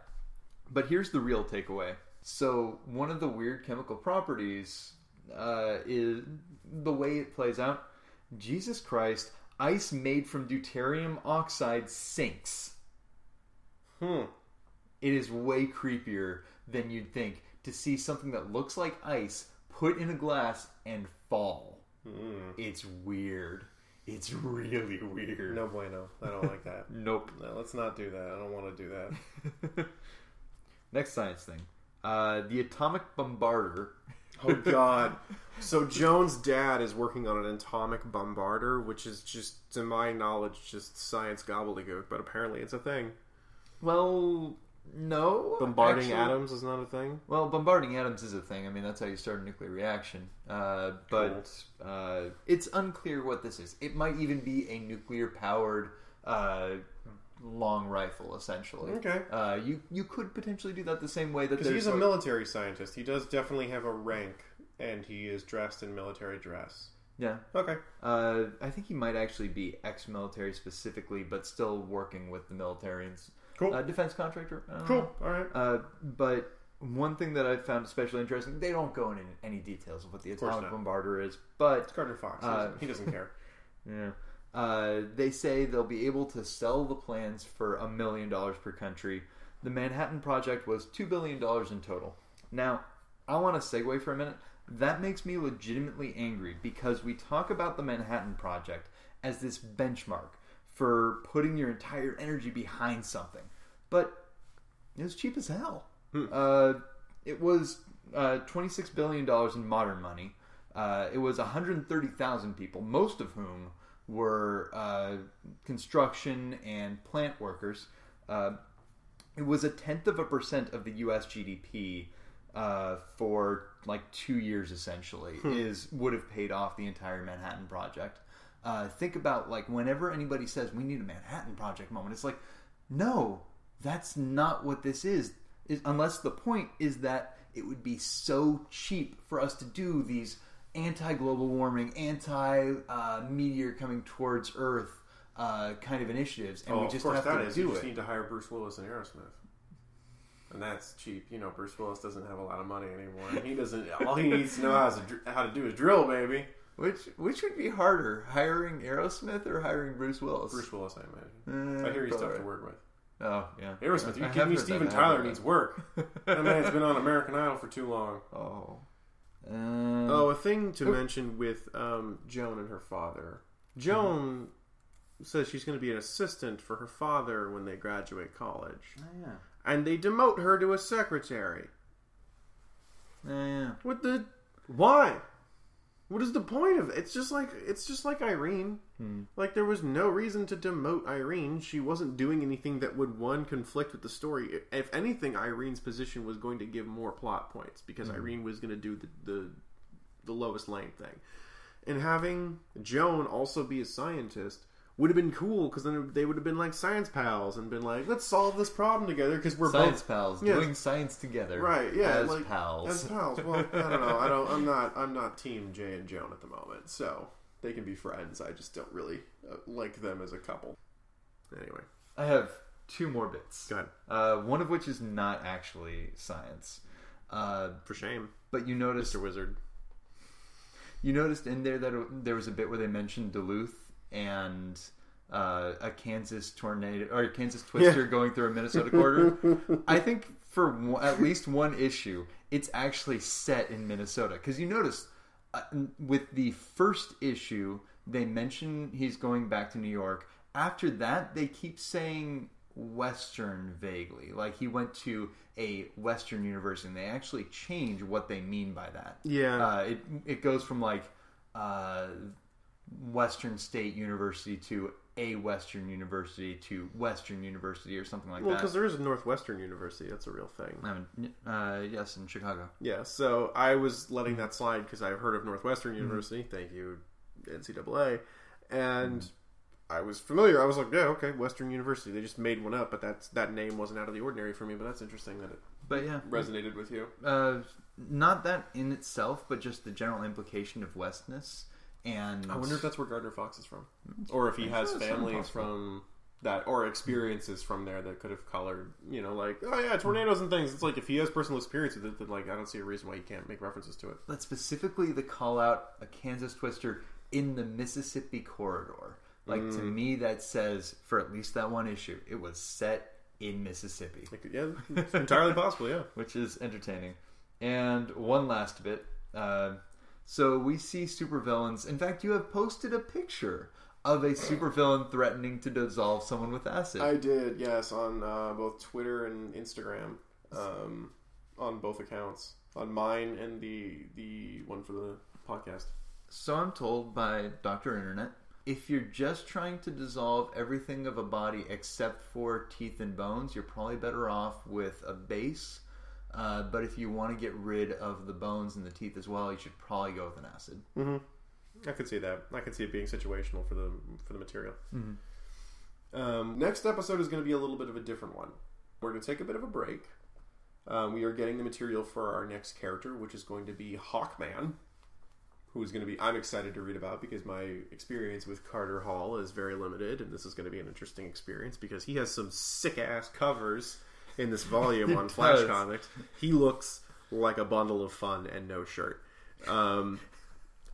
but here's the real takeaway. So one of the weird chemical properties uh, is the way it plays out. Jesus Christ, ice made from deuterium oxide sinks. hmm. It is way creepier than you'd think to see something that looks like ice put in a glass and fall. It's weird. It's really weird. No bueno. I don't like that. Nope. No, let's not do that. I don't want to do that. Next science thing. Uh, the atomic bombarder Oh God! So Joan's dad is working on an atomic bombarder, which is just, to my knowledge, just science gobbledygook. But apparently, it's a thing. Well, no. Bombarding actually- atoms is not a thing. Well, bombarding atoms is a thing. I mean, that's how you start a nuclear reaction. Uh, but uh, it's unclear what this is. It might even be a nuclear powered uh, long rifle, essentially. Okay. Uh, you you could potentially do that the same way that Because he's a military scientist. He does definitely have a rank, and he is dressed in military dress. Yeah. Okay. Uh, I think he might actually be ex-military specifically, but still working with the military and s- Cool. uh, defense contractor. I cool. All right. Uh, but one thing that I found especially interesting, they don't go into any details of what the course atomic not. bombarder is, but It's Gardner Fox. He Uh, doesn't- he doesn't care. yeah. Uh, they say they'll be able to sell the plans for a million dollars per country. The Manhattan Project was two billion dollars in total. Now, I want to segue for a minute. That makes me legitimately angry because we talk about the Manhattan Project as this benchmark for putting your entire energy behind something, but it was cheap as hell. Uh, it was uh, twenty six billion dollars in modern money. Uh, it was one hundred thirty thousand people, most of whom were uh, construction and plant workers. Uh, it was a tenth of a percent of the U.S. GDP uh, for like two years, essentially, is would have paid off the entire Manhattan Project. Uh, think about like whenever anybody says we need a Manhattan Project moment, it's like, no, that's not what this is. is unless the point is that it would be so cheap for us to do these anti-global warming, anti-meteor coming towards Earth uh, kind of initiatives, and oh, we of just course have that to is. do You just need to hire Bruce Willis and Aerosmith. And that's cheap. You know, Bruce Willis doesn't have a lot of money anymore. He doesn't. All he needs to know how to, how to do is drill, baby. Which which would be harder, hiring Aerosmith or hiring Bruce Willis? Bruce Willis, I imagine. Eh, I hear he's tough to work with. Oh yeah, Aerosmith, you give me heard Steven that. I have Tyler heard needs work. That man's been on American Idol for too long. Oh. Um, Oh, a thing to Oh. mention with um, Joan and her father. Joan says she's going to be an assistant for her father when they graduate college, oh, yeah. and they demote her to a secretary. Oh, yeah. What the? Why? What is the point of it? It's just like it's just like Irene. Hmm. Like there was no reason to demote Irene. She wasn't doing anything that would one conflict with the story. If anything, Irene's position was going to give more plot points because Hmm. Irene was going to do the, the the Lois Lane thing. And having Joan also be a scientist would have been cool because then they would have been like science pals and been like, let's solve this problem together because we're Science both pals Yes. doing science together. Right, yeah, as like, pals. As pals. Well, I don't know. I don't. I'm not. I'm not Team Jay and Joan at the moment. So they can be friends. I just don't really uh, like them as a couple. Anyway, I have two more bits. go ahead. Uh, one of which is not actually science. Uh, For shame, but you noticed Mr. Wizard. you noticed in there that it- there was a bit where they mentioned Duluth and uh, a Kansas tornado or a Kansas twister going through a Minnesota corridor. I think for one, at least one issue, it's actually set in Minnesota because you notice with the first issue they mention he's going back to New York. After that, they keep saying Western vaguely, like he went to a Western university. And they actually change what they mean by that. Yeah. Uh, it it goes from like uh, Western State University to a Western University to Western University or something like well, that. because there is a Northwestern University. That's a real thing. I mean, uh, yes, in Chicago. Yeah. So I was letting that slide because I've heard of Northwestern University. Thank you, NCAA, and. I was familiar. I was like, yeah, okay, Western University. They just made one up, but that's that name wasn't out of the ordinary for me. But that's interesting that it But yeah, resonated with you. uh, not that in itself, but just the general implication of Westness. And I wonder if that's where Gardner Fox is from, or if he has family from that, or experiences from there that could have colored. You know, like oh yeah, tornadoes and things. It's like if he has personal experience with it, then like I don't see a reason why he can't make references to it. but specifically the call out a Kansas Twister in the Mississippi corridor. Like to Mm. me, that says for at least that one issue, it was set in Mississippi. Like, yeah, entirely possible. Yeah. which is entertaining. And one last bit. Uh, so we see supervillains. In fact, you have posted a picture of a supervillain threatening to dissolve someone with acid. I did, yes, on uh, both Twitter and Instagram, um, on both accounts. on mine and the the one for the podcast. So I'm told by Dr. Internet if you're just trying to dissolve everything of a body except for teeth and bones, you're probably better off with a base. Uh, but if you want to get rid of the bones and the teeth as well, you should probably go with an acid. Mm-hmm. I could see that. I could see it being situational for the for the material. Mm-hmm. Um, next episode is going to be a little bit of a different one. We're going to take a bit of a break. Um, we are getting the material for our next character, which is going to be Hawkman, who is going to be I'm excited to read about because my experience with Carter Hall is very limited, and this is going to be an interesting experience because he has some sick ass covers in this volume on Flash does. Comics. He looks like a bundle of fun and no shirt. Um,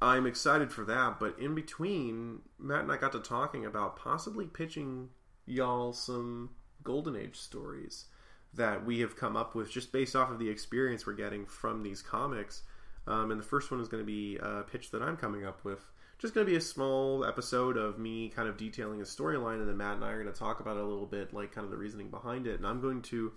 I'm excited for that, but in between, Matt and I got to talking about possibly pitching y'all some Golden Age stories that we have come up with just based off of the experience we're getting from these comics. Um, and the first one is going to be a pitch that I'm coming up with. Just going to be a small episode of me kind of detailing a storyline, and then Matt and I are going to talk about it a little bit, like kind of the reasoning behind it. And I'm going to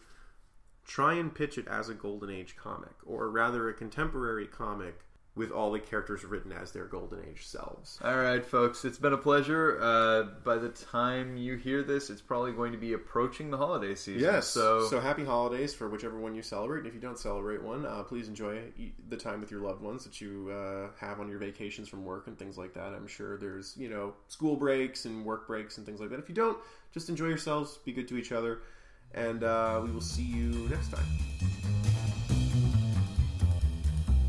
try and pitch it as a Golden Age comic, or rather a contemporary comic with all the characters written as their Golden Age selves. All right, folks, it's been a pleasure. Uh, by the time you hear this, it's probably going to be approaching the holiday season. Yes. So, So, happy holidays for whichever one you celebrate. And if you don't celebrate one, uh, please enjoy the time with your loved ones that you uh, have on your vacations from work and things like that. I'm sure there's, you know, school breaks and work breaks and things like that. If you don't, just enjoy yourselves, be good to each other, and uh, we will see you next time.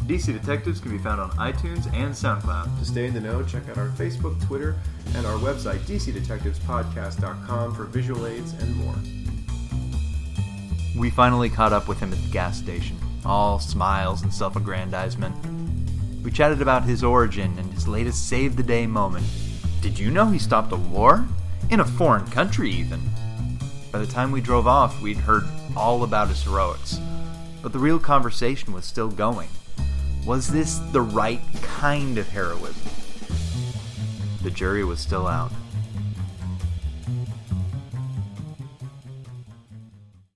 DC Detectives can be found on iTunes and SoundCloud. To stay in the know, check out our Facebook, Twitter, and our website, dcdetectivespodcast.com, for visual aids and more. We finally caught up with him at the gas station, all smiles and self aggrandizement. We chatted about his origin and his latest save the day moment. Did you know he stopped a war? In a foreign country, even. By the time we drove off, we'd heard all about his heroics. But the real conversation was still going. Was this the right kind of heroism? The jury was still out.